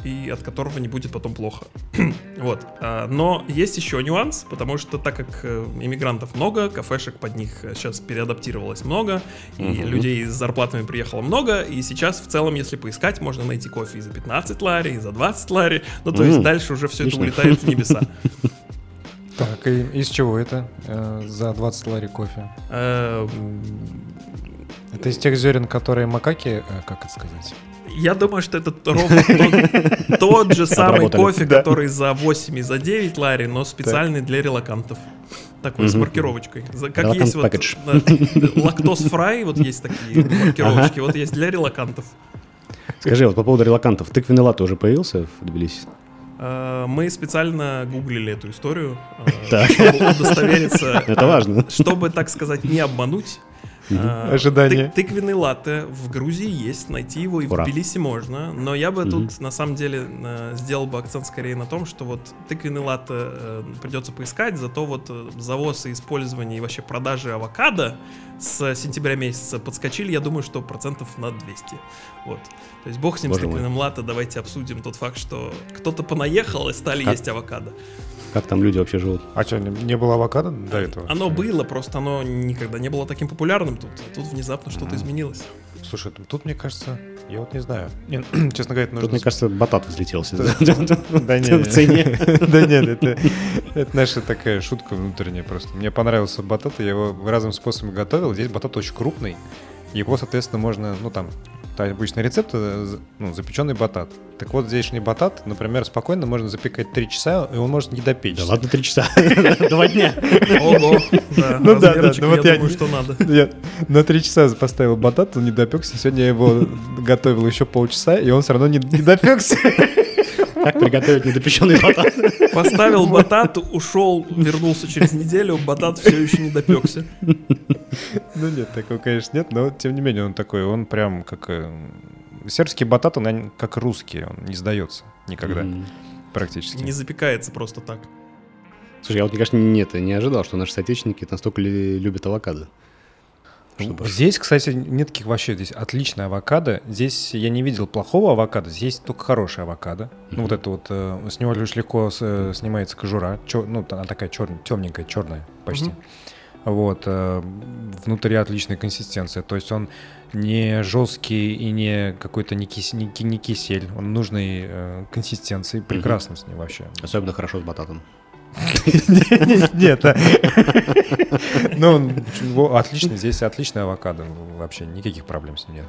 и от которого не будет потом плохо. вот. А, Но есть еще нюанс, потому что так как э, иммигрантов много, кафешек под них сейчас переадаптировалось много, и Мгм. людей с зарплатами приехало много, и сейчас в целом, если поискать, можно найти кофе и за 15 лари, и за 20 лари, ну то есть М, дальше уже все это отлично. улетает в небеса. Так, и из чего это э, за 20 лари кофе? Э, Это из тех зерен, которые макаки, э, как это сказать? Я думаю, что это ровно тот, тот же самый кофе, Да. который за 8 и за 9 лари, но специальный для релакантов. Такой с Мгм. маркировочкой. За- Как Релакант есть вот пакетж. лактоз фрай, вот есть такие маркировочки, вот есть для релакантов. Скажи, вот по поводу релакантов, тыквенный латте уже появился в Тбилиси? Э, Мы специально гуглили эту историю, э, Так. чтобы удостовериться. Это э, важно. Чтобы, так сказать, не обмануть. Ожидание. тык- Тыквенный латте в Грузии есть, найти его и в Ура. Тбилиси можно, но я бы тут на самом деле э, сделал бы акцент скорее на том, что вот тыквенный латте э, придется поискать, зато вот э, завоз и использование и вообще продажи авокадо с сентября месяца подскочили, я думаю, что процентов на 200. Вот. То есть бог с ним Боже с тыквенным латте, давайте обсудим тот факт, что кто-то понаехал и стали Как? есть авокадо. Как там люди вообще живут? А что, не, не было авокадо до этого? Оно было, просто оно никогда не было таким популярным тут. А тут внезапно что-то Мгм. изменилось. Слушай, тут, мне кажется, я вот не знаю. Не, честно говоря, нужно... Тут, мне кажется, батат взлетел Да в нет, цене. Да нет, это, это наша такая шутка внутренняя просто. Мне понравился батат, я его разным способом готовил. Здесь батат очень крупный. Его, соответственно, можно, ну там, та обычный рецепт, э, ну, запеченный батат. Так вот, здешний батат, например, спокойно можно запекать 3 часа, и он может не допечь. Да ладно, три часа. Два дня. Ого, Ну да, да, ну вот я думаю, не- что надо. На три часа поставил батат, он не допекся. Сегодня я его готовил еще полчаса, и он все равно не, не допекся. Как приготовить недопеченный батат? Поставил батат, ушел, вернулся через неделю, батат все еще не допекся. Ну нет, такого, конечно, нет, но тем не менее он такой, он прям как... э, Сербский батат, он как русский, он не сдается никогда, практически. Не запекается просто так. Слушай, я вот, конечно, нет, не ожидал, что наши соотечественники настолько любят авокадо. Чтобы- Здесь, кстати, нет таких вообще. Здесь отличная авокадо. Здесь я не видел плохого авокадо. Здесь только хорошая авокадо. Ну, вот это вот, э, с него лишь легко с- э, снимается кожура. Чё- ну, она такая чер- темненькая, черная почти. Мгм. Вот. э, внутри отличная консистенция. То есть он не жесткий и не какой-то не, кис- не не кисель. Он нужной э, консистенции. Прекрасно с ним вообще. Особенно хорошо с бататом. Нет, а- ну, отличный, здесь отличная авокадо, вообще никаких проблем с ним нет.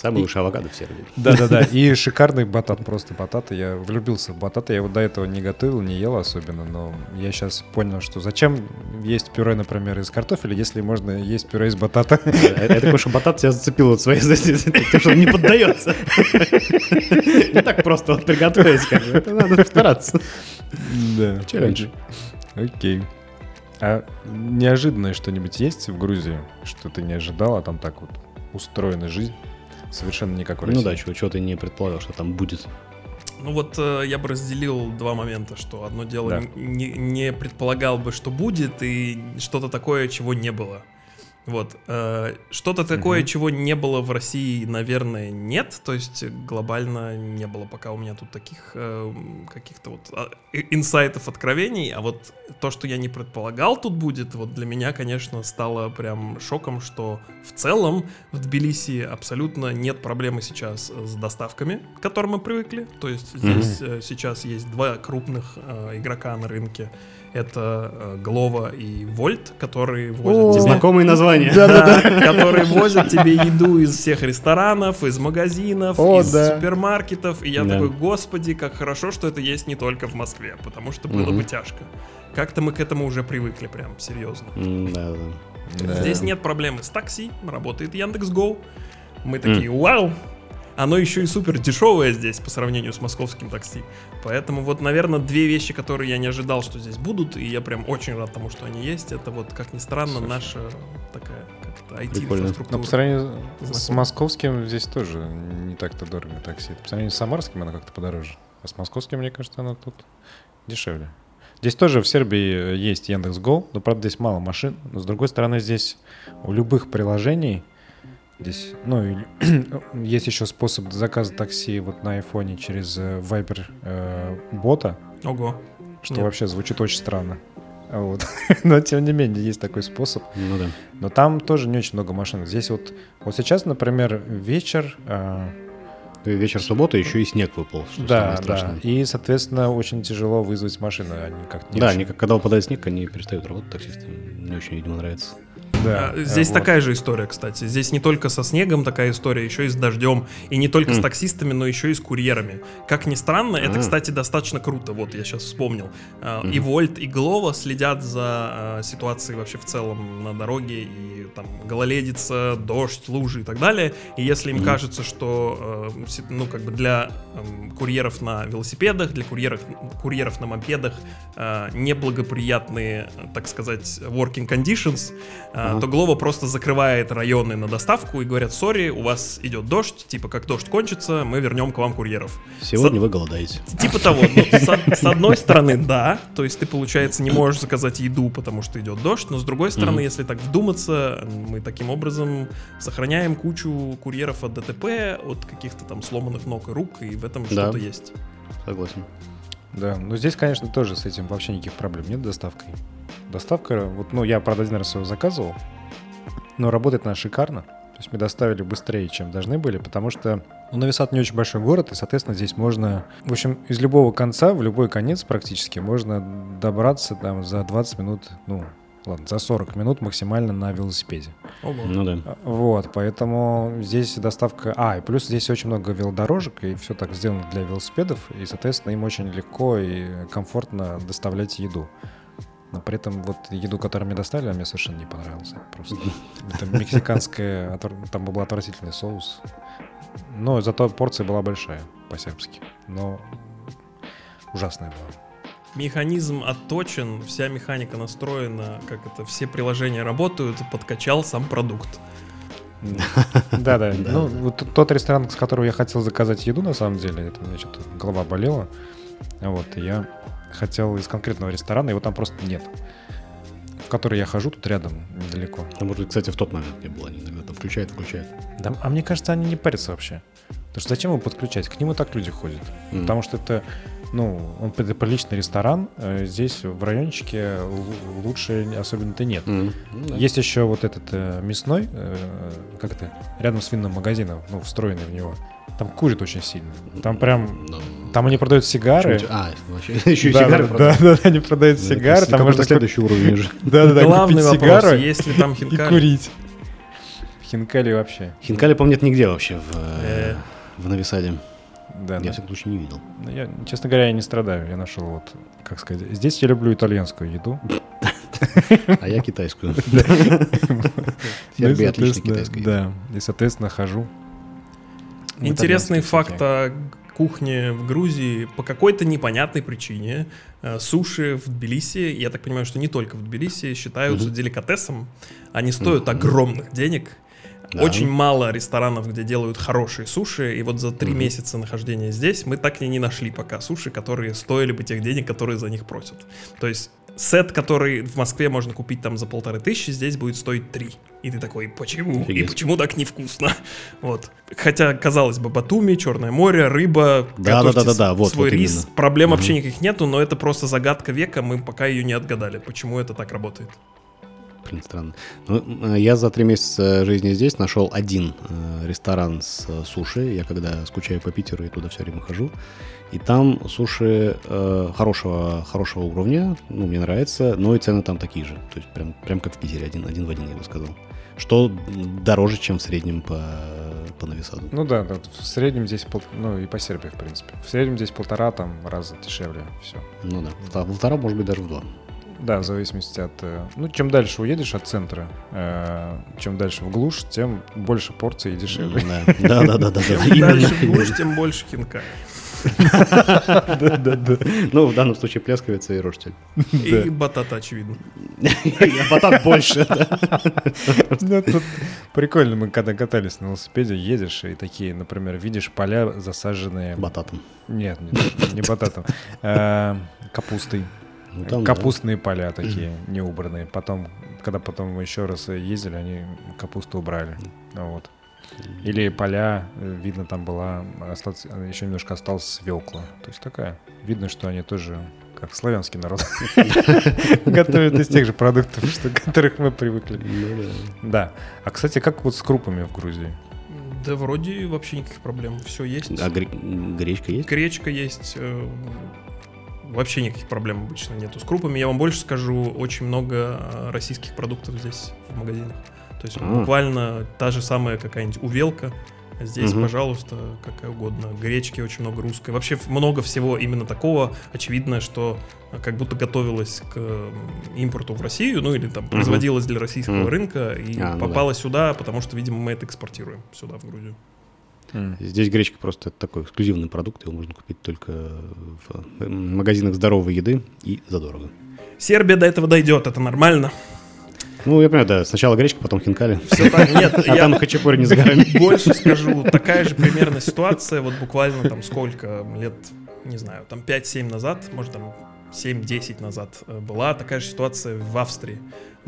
Самый лучший авокадо в Сербии. Да-да-да, и шикарный батат, просто бататы, я влюбился в бататы, я вот до этого не готовил, не ел особенно, но я сейчас понял, что зачем есть пюре, например, из картофеля, если можно есть пюре из батата. Я такой, что батат тебя зацепил вот своей тем, что он не поддается. Не так просто вот приготовить, как бы. Это надо стараться. Да. Челлендж. Окей. А неожиданное что-нибудь есть в Грузии, что ты не ожидал, а там так вот устроена жизнь? Совершенно не как в Ну да, чего, чего ты не предполагал, что там будет. Ну вот э, я бы разделил два момента, что одно дело Да. не, не предполагал бы, что будет, и что-то такое, чего не было. Вот. э, что-то такое, Мгм. чего не было в России, наверное, нет. То есть глобально не было пока у меня тут таких э, каких-то вот а, инсайтов, откровений. А вот то, что я не предполагал тут будет, вот для меня, конечно, стало прям шоком, что в целом в Тбилиси абсолютно нет проблемы сейчас с доставками, к которым мы привыкли. То есть здесь э, сейчас есть два крупных э, игрока на рынке. Это э, Глова и Вольт, которые возят тебе... Знакомые названия. Да, которые возят тебе еду из всех ресторанов, из магазинов, О, из да. супермаркетов. И я Да. такой, господи, как хорошо, что это есть не только в Москве, потому что было бы тяжко. Как-то мы к этому уже привыкли, прям серьезно. Да, да. Да. Здесь нет проблемы с такси, работает Яндекс.Го. Мы такие, вау! Оно еще и супер дешевое здесь по сравнению с московским такси. Поэтому вот, наверное, две вещи, которые я не ожидал, что здесь будут, и я прям очень рад тому, что они есть. Это вот, как ни странно, Слушай. наша такая как-то. IT-инфраструктура. Но по сравнению с московским здесь тоже не так-то дорого такси. По сравнению с самарским оно как-то подороже. А с московским, мне кажется, оно тут дешевле. Здесь тоже в Сербии есть Яндекс.Го, но, правда, здесь мало машин. Но, с другой стороны, здесь у любых приложений здесь, ну, и есть еще способ заказа такси вот на айфоне через э, Viber э, бота, Ого. что Нет. вообще звучит очень странно. Вот. Но, тем не менее, есть такой способ. Ну да. Но там тоже не очень много машин. Здесь вот, вот сейчас, например, вечер. а, Вечер субботы еще и снег выпал, что да, самое страшное. да. И, соответственно, очень тяжело вызвать машины. Они как не Да, очень- они, как- когда выпадает снег, они перестают работать, таксисты. Не очень, видимо, нравится. Да, А, Здесь вот. такая же история, кстати. Здесь не только со снегом такая история, еще и с дождем. И не только с М. таксистами, но еще и с курьерами. Как ни странно, это, А. кстати, достаточно круто. Вот я сейчас вспомнил. А, И. Вольт, и Глова следят за а, ситуацией вообще в целом на дороге. И там гололедица, дождь, лужи и так далее. И если им Мгм. кажется, что э, ну, как бы для эм, курьеров на велосипедах, для курьеров, курьеров на мопедах э, неблагоприятные, э, так сказать, working conditions, э, Ага. то Глова просто закрывает районы на доставку и говорят, сори, у вас идет дождь, типа как дождь кончится, мы вернем к вам курьеров. Сегодня вы голодаете. Типа того, ну, с, од- с одной стороны, да, то есть ты, получается, не можешь заказать еду, потому что идет дождь, но с другой стороны, если так вдуматься, мы таким образом сохраняем кучу курьеров от ДТП, от каких-то там сломанных ног и рук, и в этом Да. что-то есть. Согласен. Да, но здесь, конечно, тоже с этим вообще никаких проблем нет с доставкой. Доставка, вот, ну, я, правда, один раз его заказывал, но работает она шикарно. То есть мы доставили быстрее, чем должны были, потому что ну, Новисад не очень большой город, и, соответственно, здесь можно, в общем, из любого конца в любой конец практически можно добраться там за 20 минут, ну, ладно, за 40 минут максимально на велосипеде. Ого. Ну да. А, Вот, поэтому здесь доставка... А, и плюс здесь очень много велодорожек, и все так сделано для велосипедов, и, соответственно, им очень легко и комфортно доставлять еду. Но при этом вот еду, которую мне доставили, мне совершенно не понравился. Просто это мексиканская, там был отвратительный соус. Но зато порция была большая по-сербски. Но ужасная была. Механизм отточен, вся механика настроена, как это, все приложения работают, подкачал сам продукт. Да, да. Ну, вот тот ресторан, с которого я хотел заказать еду, на самом деле, это у меня что-то голова болела. Вот, и я хотел из конкретного ресторана, его там просто нет. В который я хожу, тут рядом, недалеко. А может, кстати, в тот момент не было, они иногда там включают, включают. Да, а мне кажется, они не парятся вообще. Потому что зачем его подключать? К нему так люди ходят. Мгм. Потому что это, ну, он приличный ресторан. э, Здесь в райончике лучше особенно-то нет. Ну да. Есть еще вот этот э, мясной, э, как это, рядом с винным магазином, ну, встроенный в него. Там курят очень сильно. Там прям, Ну, там они продают сигары. А, вообще, еще и Да, сигары да, продают. да, да, они продают Да, сигары. это Там можно следующий уровень уже. Да, да, да, Главный купить вопрос, сигару есть ли там и хинкали? курить. Хинкали вообще. Хинкали, по-моему, нет нигде вообще в, Э. э, в Нависаде. Да, Я, да. в всяком случае, не видел. Ну, Я, честно говоря, я не страдаю. Я нашел вот, как сказать, здесь я люблю итальянскую еду. А я китайскую. Сербия соответственно, китайская. Да, и, соответственно, хожу. Интересный факт о кухне в Грузии. По какой-то непонятной причине э, суши в Тбилиси, я так понимаю, что не только в Тбилиси, считаются деликатесом. Они стоят огромных денег. Да. Очень мало ресторанов, где делают хорошие суши, и вот за три Мгм. месяца нахождения здесь мы так и не нашли пока суши, которые стоили бы тех денег, которые за них просят. То есть сет, который в Москве можно купить там за полторы тысячи, здесь будет стоить три. И ты такой, почему? И Офигеть. почему так невкусно? Вот. Хотя, казалось бы, Батуми, Черное море, рыба, Да, да, да, да, да, вот, свой вот рис. именно. Проблем Мгм. вообще никаких нету, но это просто загадка века, мы пока ее не отгадали, почему это так работает. Блин, странно. Ну, э, я за три месяца жизни здесь нашел один э, ресторан с э, суши. Я когда скучаю по Питеру и туда все время хожу. И там суши э, хорошего, хорошего уровня, ну, мне нравится, но и цены там такие же. То есть прям, прям как в Питере, один, один в один, я бы сказал. Что дороже, чем в среднем по, по Новисаду. Ну да, да, в среднем здесь, пол- ну и по Сербии, в принципе. В среднем здесь полтора там раза дешевле, все. Ну да, в полтора, может быть, даже в два. Да, в зависимости от... э, Ну, чем дальше уедешь от центра, э, чем дальше в глушь, тем больше порций и дешевле. Да, да, да, да. Чем дальше в глушь, тем больше хинка. Ну, в данном случае плясковица и рожтель. И батата, очевидно. А батат больше. Ну, прикольно, мы когда катались на велосипеде, едешь и такие, например, видишь поля засаженные... Бататом. Нет, не, бататом. э, Капустой. Ну, там, да. Капустные поля такие неубранные. Потом, когда потом мы еще раз ездили, они капусту убрали. Вот. Или поля, э, видно, там была, осталось, еще немножко осталось свекла. То есть такая. Видно, что они тоже, как славянский народ, готовят из тех же продуктов, что, к которых мы привыкли. Ну, да. Да. А, кстати, как вот с крупами в Грузии? Да вроде вообще никаких проблем. Все есть. А гре- гречка есть? Гречка есть. Вообще никаких проблем обычно нету с крупами. Я вам больше скажу, очень много э, российских продуктов здесь в магазинах. То есть А. буквально та же самая какая-нибудь увелка. Здесь, Мгм. пожалуйста, какая угодно. Гречки очень много русской. Вообще много всего именно такого. Очевидно, что э, как будто готовилось к импорту в Россию, ну или там производилось для российского Мгм. рынка и А, ну да. сюда, потому что, видимо, мы это экспортируем сюда, в Грузию. Здесь гречка просто такой эксклюзивный продукт, его можно купить только в э, магазинах здоровой еды и задорого. Сербия до этого дойдет, это нормально. Ну, я понимаю, да, сначала гречка, потом хинкали. Все так, нет, А я там хачапури не за горами. больше скажу, такая же примерно ситуация, вот буквально там сколько лет, не знаю, там 5-7 назад, может там 7-10 назад э, была такая же ситуация в Австрии.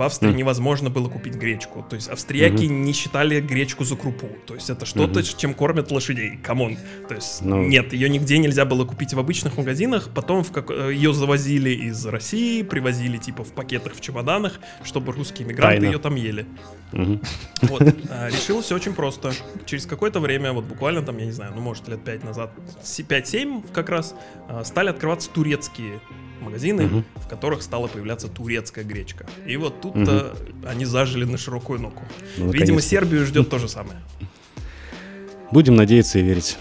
В Австрии невозможно было купить гречку. То есть австрияки не считали гречку за крупу. То есть это что-то, Мгм. чем кормят лошадей. Come on. То есть Ну. нет, ее нигде нельзя было купить в обычных магазинах. Потом в как... э, ее завозили из России, привозили типа в пакетах, в чемоданах, чтобы русские мигранты ее там ели. Мгм. Вот, а, решил все очень просто. Через какое-то время, вот буквально там, я не знаю, ну, может, лет 5 назад, с- 5-7 как раз, а, стали открываться турецкие магазины, Мгм. в которых стала появляться турецкая гречка. И вот тут-то они зажили на широкую ногу. Ну, Видимо. Сербию ждет то же самое. Будем надеяться и верить.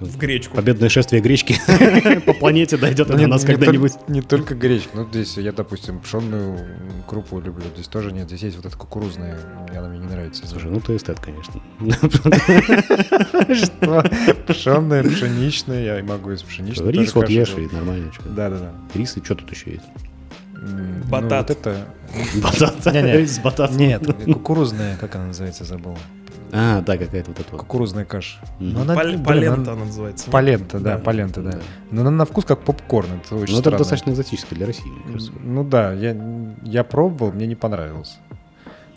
В гречку. Победное шествие гречки по планете дойдет до Не- нас когда-нибудь. Не только гречка. Ну, здесь я, допустим, пшенную крупу люблю. Здесь тоже нет. Здесь есть вот эта кукурузная. Она мне не нравится. Слушай, ну ты эстет, конечно. Что? Пшенная, пшеничная. Я могу из пшеничной Рис вот ешь и нормально. Да-да-да. Рис и что тут еще есть? М, Батат. Ну, вот это... Батат. С. Нет, кукурузная, как она называется, забыл. А, да, какая-то вот эта вот. Кукурузная каша. Но она- Пал- блин, Полента она- называется. Полента, да, Да. полента, да. Да. Но она на вкус как попкорн, это очень Ну, это странно. достаточно экзотически для России, мне кажется. Ну да, я, я пробовал, мне не понравилось.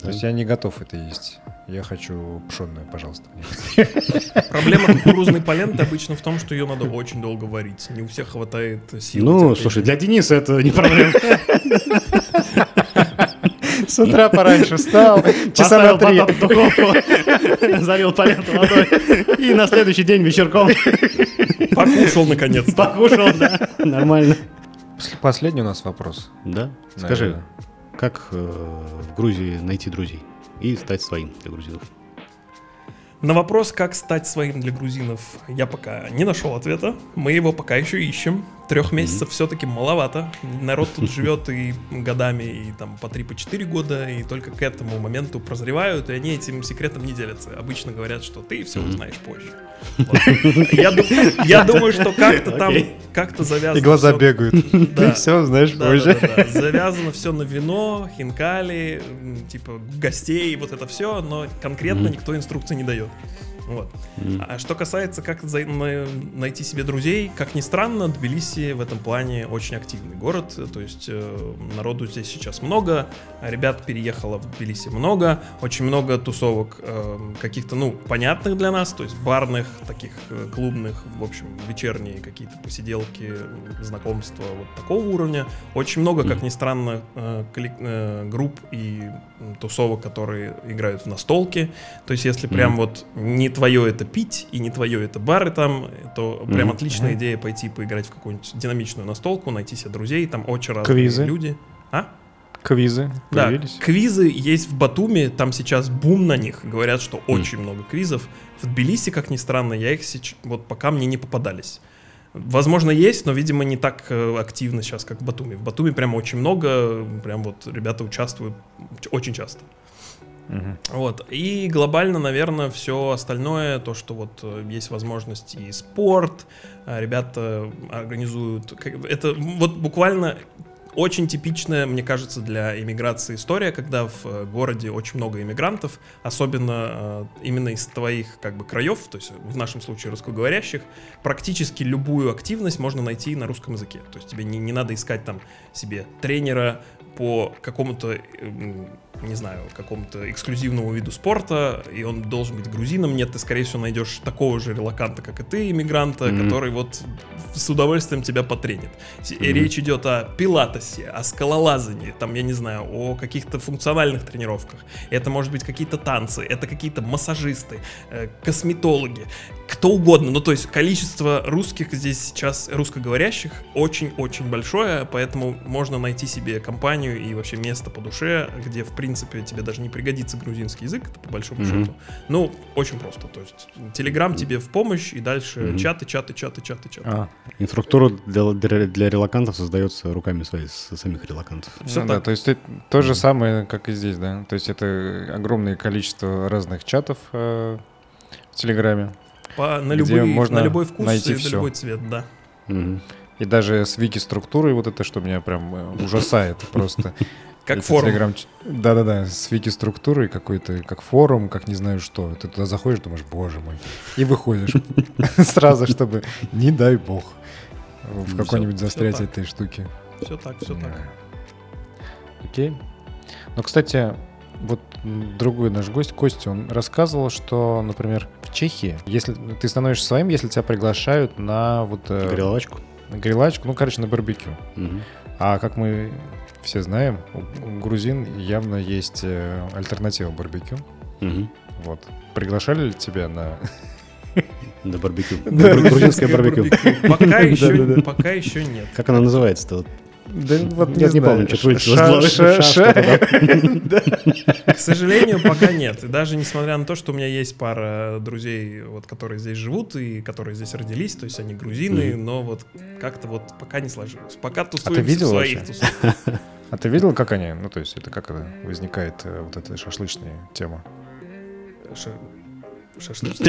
Да. То есть я не готов это есть. Я хочу пшенную, пожалуйста. Проблема кукурузной поленты обычно в том, что ее надо очень долго варить. Не у всех хватает сил. Ну, слушай, для Дениса это не проблема. С утра пораньше встал, Поставил потом в духовку, залил поленту водой и на следующий день вечерком Покушал наконец-то. покушал, да. Нормально. Последний у нас вопрос. Да? Скажи, как э, в Грузии найти друзей и стать своим для грузинов? На вопрос, как стать своим для грузинов, я пока не нашел ответа. Мы его пока еще ищем. Трех месяцев все-таки маловато. Народ тут живет и годами, и там по 3-4 года, и только к этому моменту прозревают, и они этим секретом не делятся. Обычно говорят, что ты все узнаешь позже. Я ду- я думаю, что как-то там, как-то завязано. И глаза бегают. Ты все знаешь Да, позже. Завязано все на вино, хинкали, типа гостей, вот это все, но конкретно никто инструкций не дает. Вот. М. А что касается, как за- на- найти себе друзей, как ни странно, Тбилиси в этом плане очень активный город. То есть э, народу здесь сейчас много, ребят переехало в Тбилиси много, очень много тусовок э, каких-то, ну, понятных для нас, то есть барных, таких э, клубных, в общем, вечерние какие-то посиделки, знакомства вот такого уровня. Очень много, как ни странно, э, коллек- э, групп и тусовок, которые играют в настолки. То есть, если прям Мгм. вот не твое это пить и не твое это бары там, то прям Мгм. отличная Мгм. идея пойти поиграть в какую-нибудь динамичную настолку, найти себе друзей, там очень разные Квизы. люди. А? Квизы Да, появились. квизы есть в Батуми, там сейчас бум на них, говорят, что очень много квизов. В Тбилиси, как ни странно, я их сейчас, вот пока мне не попадались. Возможно, есть, но, видимо, не так э, активно сейчас, как в Батуми. В Батуми прям очень много, прям вот ребята участвуют очень часто. Мгм. Вот. И глобально, наверное, все остальное, то, что вот э, есть возможность и спорт, а, ребята организуют. как- Это вот буквально очень типичная, мне кажется, для иммиграции история, когда в э, городе очень много иммигрантов, особенно э, именно из твоих как бы краев, то есть в нашем случае русскоговорящих, практически любую активность можно найти на русском языке. То есть тебе не, не надо искать там себе тренера по какому-то, эм, не знаю, какому-то эксклюзивному виду спорта, и он должен быть грузином. Нет, ты, скорее всего, найдешь такого же релаканта, как и ты, иммигранта, Мгм. который вот с удовольствием тебя потренит. Мгм. Речь идет о пилатесе, о скалолазании, там, я не знаю, о каких-то функциональных тренировках. Это может быть какие-то танцы, это какие-то массажисты, э, косметологи, кто угодно. Ну, то есть количество русских здесь сейчас, русскоговорящих, очень-очень большое, поэтому можно найти себе компанию и вообще место по душе, где, в принципе, тебе даже не пригодится грузинский язык, это по большому Мгм. счету. Ну, очень просто. То есть Телеграм тебе в помощь, и дальше Мгм. чаты, чаты, чаты, чаты, чаты. А, Инфраструктура для, для, для релакантов создается руками своих, с- самих релакантов. Всё ну так. да, то есть это то же самое, как и здесь, да. То есть это огромное количество разных чатов э, в Телеграме. По, на, Где любой, можно на любой вкус найти и на всё. любой цвет, да. Мгм. И даже с вики-структурой вот это, что меня прям э, ужасает просто. Как Это форум. Ч- Да-да-да, с вики-структурой какой-то, как форум, как не знаю что. Ты туда заходишь, думаешь, боже мой. И выходишь сразу, чтобы, не дай бог, в какой-нибудь застрять этой штуке. Все так, все так. Окей. Ну, кстати, вот другой наш гость, Костя, он рассказывал, что, например, в Чехии, если ты становишься своим, если тебя приглашают на вот э. На грилачку, ну, короче, на барбекю. Мгм. А как мы все знаем, у грузин явно есть э, альтернатива барбекю. Мгм. Вот. Приглашали ли тебя на... На барбекю. Да. Грузинское барбекю. Пока еще, пока еще нет. Как она называется-то? Да вот Я не помню, что К сожалению, пока нет. И даже несмотря на то, что у меня есть пара друзей, вот, которые здесь живут и которые здесь родились, то есть они грузины, но вот как-то вот пока не сложилось. Пока тусуемся видел в своих тусовках. А ты видел, как они, ну то есть это как возникает э, вот эта шашлычная тема? Шашлык. Что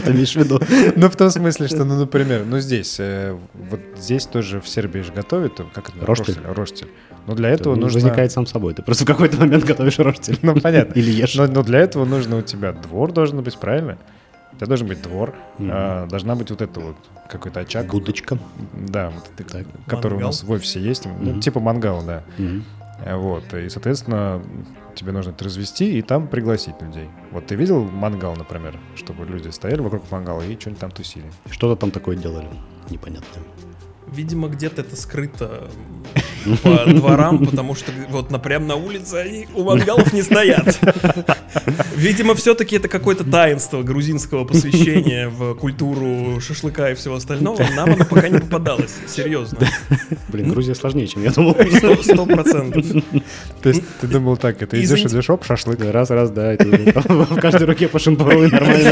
ты имеешь в виду? Ну в том смысле, что, ну например, ну здесь, э, вот здесь тоже в Сербии же готовят, э, как это? Роштель. Роштель. Но для этого Это нужно... возникает сам собой. Ты просто в какой-то момент готовишь роштель. Ну понятно. Или ешь. Но, для этого нужно у тебя двор должен быть, правильно? У тебя должен быть двор, а, должна быть вот это вот какой-то очаг. Будочка. Да, вот это, Так. который у нас в офисе есть. Ну, типа мангал, да. Вот. И, соответственно, тебе нужно это развести и там пригласить людей. Вот ты видел мангал, например, чтобы люди стояли вокруг мангала и что-нибудь там тусили? Что-то там такое делали. Непонятно. Видимо, где-то это скрыто по дворам, потому что вот на, прям на улице они у мангалов не стоят. Видимо, все-таки это какое-то таинство грузинского посвящения в культуру шашлыка и всего остального. Нам оно пока не попадалось, серьезно. Блин, Грузия сложнее, чем я думал. Сто процентов. То есть ты думал так, это идешь, идешь, оп, шашлык. Раз, раз, да, в каждой руке по шампуру и нормально.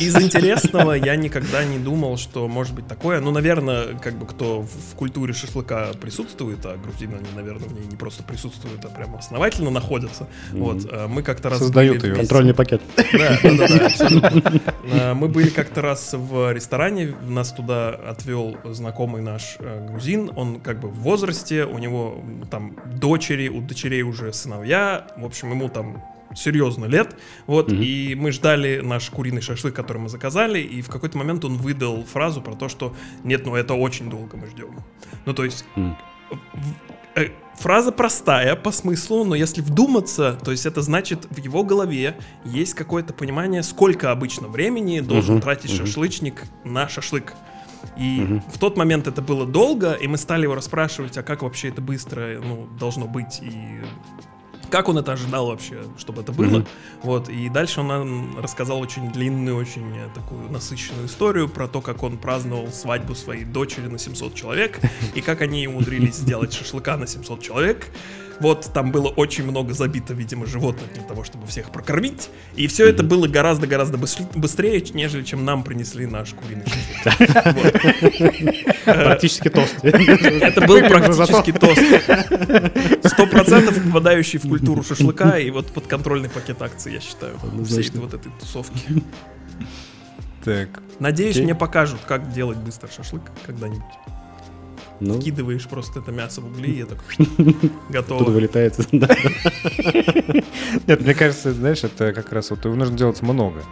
Из интересного я никогда не думал, что может быть такое. Ну, наверное, как бы кто в в культуре шашлыка присутствует, а грузины, они, наверное, в ней не просто присутствуют, а прямо основательно находятся. Вот, а мы как-то раз Создают вместе- Контрольный пакет. Да, да, да, да, абсолютно. А, Мы были как-то раз в ресторане, нас туда отвел знакомый наш э, грузин, он как бы в возрасте, у него там дочери, у дочерей уже сыновья, в общем, ему там серьезно лет, вот, Мгм. и мы ждали наш куриный шашлык, который мы заказали, и в какой-то момент он выдал фразу про то, что нет, ну это очень долго мы ждем. Ну, то есть в- э, фраза простая по смыслу, но если вдуматься, то есть это значит в его голове есть какое-то понимание, сколько обычно времени должен Мгм, тратить мгм. шашлычник на шашлык. И Мгм. в тот момент это было долго, и мы стали его расспрашивать, а как вообще это быстро ну, должно быть, и как он это ожидал вообще, чтобы это было. Мгм. Вот, и дальше он нам рассказал очень длинную, очень такую насыщенную историю про то, как он праздновал свадьбу своей дочери на 700 человек, и как они умудрились сделать шашлыка на 700 человек. Вот, там было очень много забито, видимо, животных для того, чтобы всех прокормить. И все это было гораздо-гораздо быс- быстрее, нежели чем нам принесли наш куриный шашлык. Практически тост. Это был практически тост. Сто процентов попадающий в культуру шашлыка и вот подконтрольный пакет акций, я считаю, всей вот этой тусовки. Так. Надеюсь, мне покажут, как делать быстро шашлык когда-нибудь. Ну, Вкидываешь просто это мясо в угли, и это оттуда готово. вылетает. да. Нет, мне кажется, знаешь, это как раз вот его нужно делать много.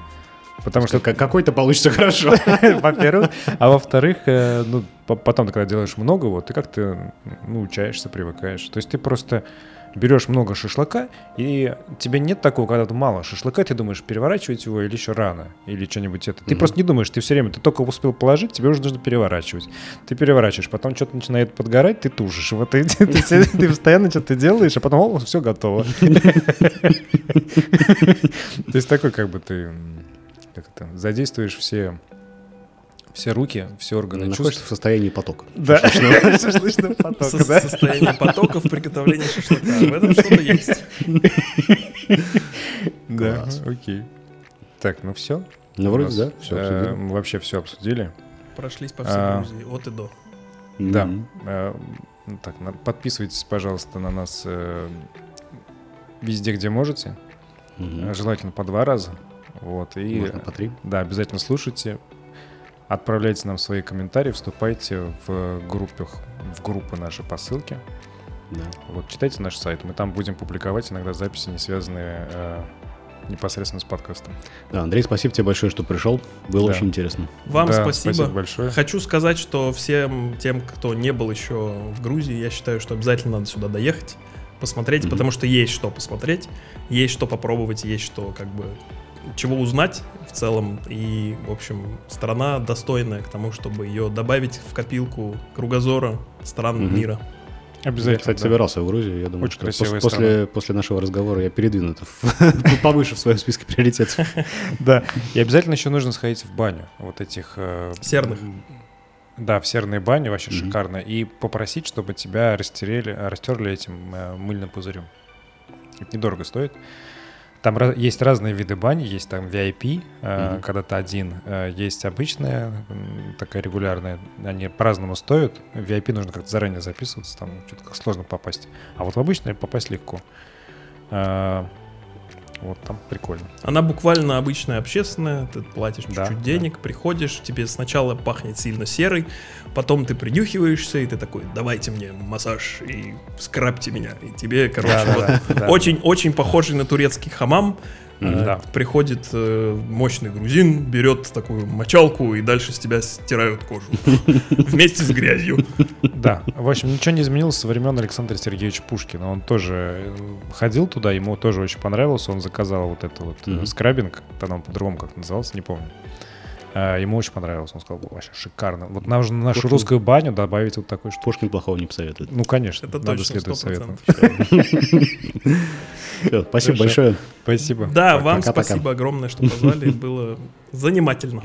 Потому что, Что как- какой-то получится хорошо. во-первых, а во-вторых, э, ну, по- потом, ты когда делаешь много, вот, ты как-то, ну, учаешься, привыкаешь. То есть ты просто берешь много шашлыка, и тебе нет такого, когда мало шашлыка, ты думаешь, переворачивать его или еще рано, или что-нибудь это. Ты Мгм. просто не думаешь, ты все время, ты только успел положить, тебе уже нужно переворачивать. Ты переворачиваешь, потом что-то начинает подгорать, ты тужишь. Вот ты, ты, ты- ты постоянно что-то делаешь, а потом, о, все готово. То есть такой, как бы ты, м, как это, задействуешь все все руки, все органы Находишься чувств. в состоянии потока. Да, шашлычный поток, Со- да. Состояние потоков приготовления шашлыка. В этом что-то есть. Да, окей. Так, ну все. Ну, вроде, да, все обсудили. Мы вообще все обсудили. Прошлись по всей А. Грузии, от и до. Да. Э, Так, подписывайтесь, пожалуйста, на нас э, везде, где можете. Э, Желательно по два раза. Вот. И Можно по три. да, обязательно слушайте. Отправляйте нам свои комментарии, вступайте в группах, в группы наши по ссылке. Да. Вот, читайте наш сайт. Мы там будем публиковать иногда записи, не связанные э, непосредственно с подкастом. Да, Андрей, спасибо тебе большое, что пришел. Было Да. очень интересно. Вам Да, спасибо. большое. Хочу сказать, что всем тем, кто не был еще в Грузии, я считаю, что обязательно надо сюда доехать, посмотреть, Мгм. потому что есть что посмотреть, есть что попробовать, есть что как бы чего узнать в целом. И, в общем, страна достойная к тому, чтобы ее добавить в копилку кругозора стран Мгм. мира. Обязательно. Я, кстати, да. собирался в Грузию. Я думаю, Очень что красивая пос- после, после нашего разговора я передвину это повыше в своем списке приоритетов. Да. И обязательно еще нужно сходить в баню. Вот этих... э, Серных. Да, в серной бане вообще mm-hmm. шикарно. И попросить, чтобы тебя растерели, растерли этим э, мыльным пузырем. Это недорого стоит. Там есть разные виды бани, есть там VIP, mm-hmm. когда ты один, э, есть обычная, такая регулярная, они по-разному стоят. В VIP нужно как-то заранее записываться, там что-то сложно попасть. А вот в обычную попасть легко. Вот там прикольно. Она буквально обычная общественная, ты платишь чуть-чуть да, денег, да. приходишь, тебе сначала пахнет сильно серой, потом ты принюхиваешься, и ты такой, давайте мне массаж и скрабьте меня. И тебе, короче, да, вот да, да, очень, да. похожий на турецкий хамам, Mm-hmm. Да. Приходит э, мощный грузин, берет такую мочалку и дальше с тебя стирают кожу. Вместе с грязью. Да. В общем, ничего не изменилось со времен Александра Сергеевича Пушкина. Он тоже э, ходил туда, ему тоже очень понравилось. Он заказал вот это вот скрабинг. Тогда он по-другому как назывался, не помню. А, ему очень понравилось. Он сказал, вообще шикарно. Вот нужно нашу Пушкин... русскую баню добавить вот такой штуку. Пушкин плохого не посоветует. Ну, конечно. Это надо точно, следовать советам. Спасибо большое. Спасибо. Да, вам спасибо огромное, что позвали. Было занимательно.